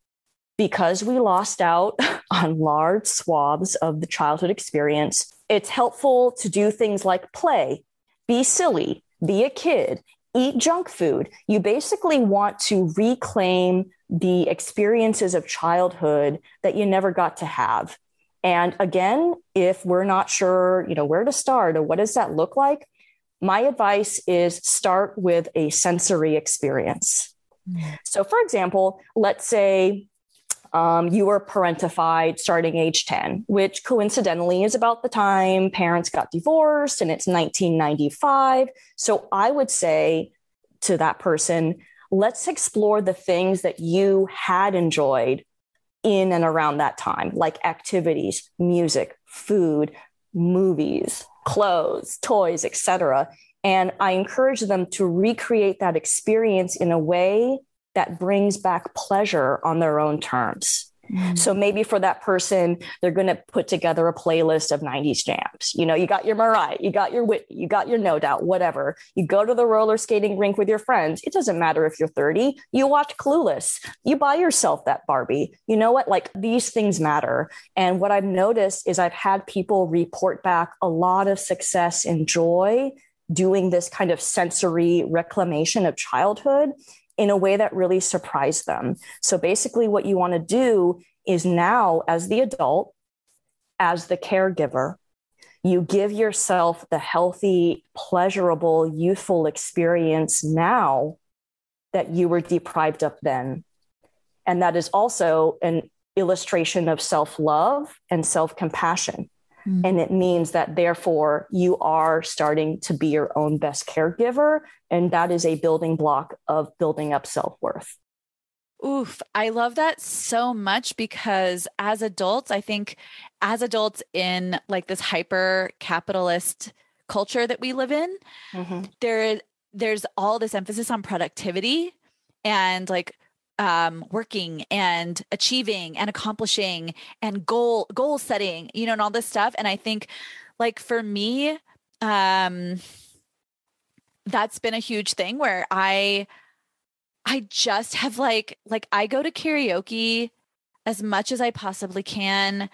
because we lost out on large swaths of the childhood experience, it's helpful to do things like play, be silly, be a kid, eat junk food. You basically want to reclaim the experiences of childhood that you never got to have. And again, if we're not sure, you know, where to start or what does that look like, my advice is start with a sensory experience. Mm. So, for example, let's say um, you were parentified starting age 10, which coincidentally is about the time parents got divorced and it's 1995. So I would say to that person, let's explore the things that you had enjoyed in and around that time, like activities, music, food, movies, clothes, toys, etc. And I encourage them to recreate that experience in a way that brings back pleasure on their own terms. Mm. So maybe for that person, they're going to put together a playlist of 90s jams. You know, you got your Mariah, you got your Whitney, you got your No Doubt, whatever. You go to the roller skating rink with your friends. It doesn't matter if you're 30. You watch Clueless. You buy yourself that Barbie. You know what? Like these things matter. And what I've noticed is I've had people report back a lot of success and joy doing this kind of sensory reclamation of childhood in a way that really surprised them. So basically, what you want to do is now, as the adult, as the caregiver, you give yourself the healthy, pleasurable, youthful experience now that you were deprived of then. And that is also an illustration of self love and self compassion. Mm. And it means that therefore you are starting to be your own best caregiver. And that is a building block of building up self worth. Oof, I love that so much because as adults, I think as adults in like this hyper capitalist culture that we live in, mm-hmm. there there's all this emphasis on productivity and like um, working and achieving and accomplishing and goal goal setting, you know, and all this stuff. And I think, like for me, um, that's been a huge thing where I, I just have like like I go to karaoke as much as I possibly can.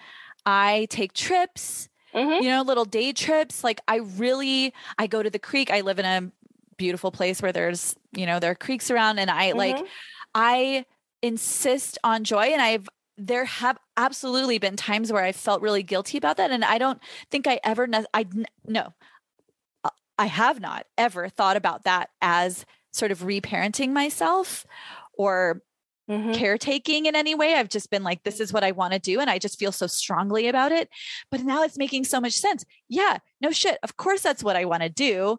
I take trips, Mhm. you know, little day trips. Like I really, I go to the creek. I live in a beautiful place where there's, you know, there are creeks around and I like, Mhm. I insist on joy and I've, there have absolutely been times where I felt really guilty about that. And I don't think I ever, I, no, Uh, I have not ever thought about that as sort of reparenting myself or Mhm. caretaking in any way. I've just been like, this is what I want to do. And I just feel so strongly about it. But now it's making so much sense. Yeah, no shit. Of course, that's what I want to do.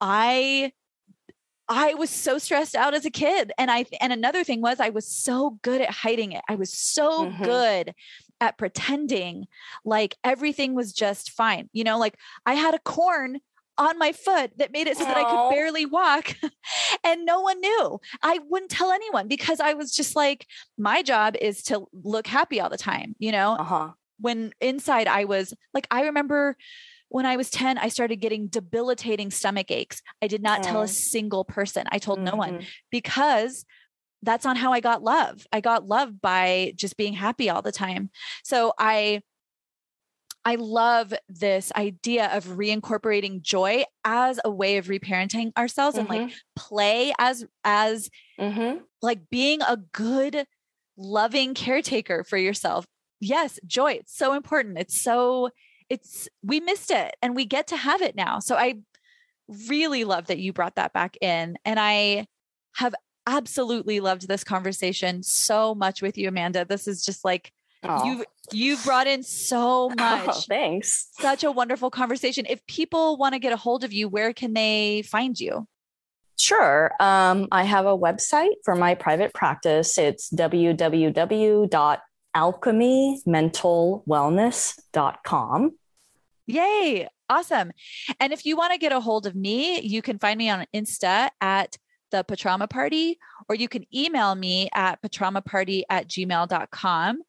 I. I was so stressed out as a kid and I and another thing was I was so good at hiding it. I was so Mhm. good at pretending like everything was just fine. You know, like I had a corn on my foot that made it so that I could barely walk and no one knew. I wouldn't tell anyone because I was just like my job is to look happy all the time, you know? Uh-huh. When inside I was like I remember when I was 10 I started getting debilitating stomach aches. I did not tell Oh. a single person. I told no one Mhm. because that's not how I got love. I got love by just being happy all the time. So I I love this idea of reincorporating joy as a way of reparenting ourselves and like Mhm. play as as Mhm. like being a good loving caretaker for yourself. Yes, joy. It's so important. It's so it's we missed it and we get to have it now. So I really love that you brought that back in and I have absolutely loved this conversation so much with you Amanda. This is just like Aw. you've you've brought in so Oh, much. thanks. Such a wonderful conversation. If people want to get a hold of you, where can they find you? Sure. Um, I have a website for my private practice. It's www.alchemymentalwellness.com. Yay. Awesome. And if you want to get a hold of me, you can find me on Insta at the Patrauma Party, or you can email me at patraumaparty at gmail.com.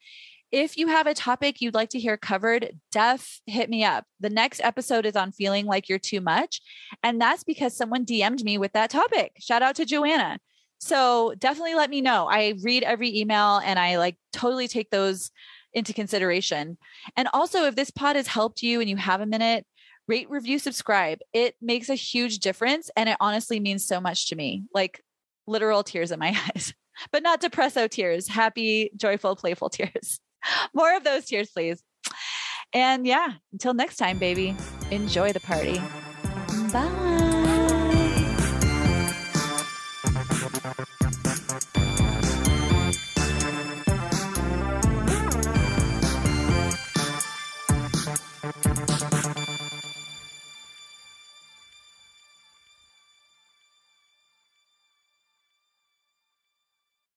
If you have a topic you'd like to hear covered, def hit me up. The next episode is on feeling like you're too much. And that's because someone DM'd me with that topic. Shout out to Joanna. So definitely let me know. I read every email and I like totally take those into consideration. And also, if this pod has helped you and you have a minute, rate, review, subscribe. It makes a huge difference. And it honestly means so much to me like literal tears in my eyes, but not depresso tears, happy, joyful, playful tears. More of those tears, please. And yeah, until next time, baby, enjoy the party. Bye.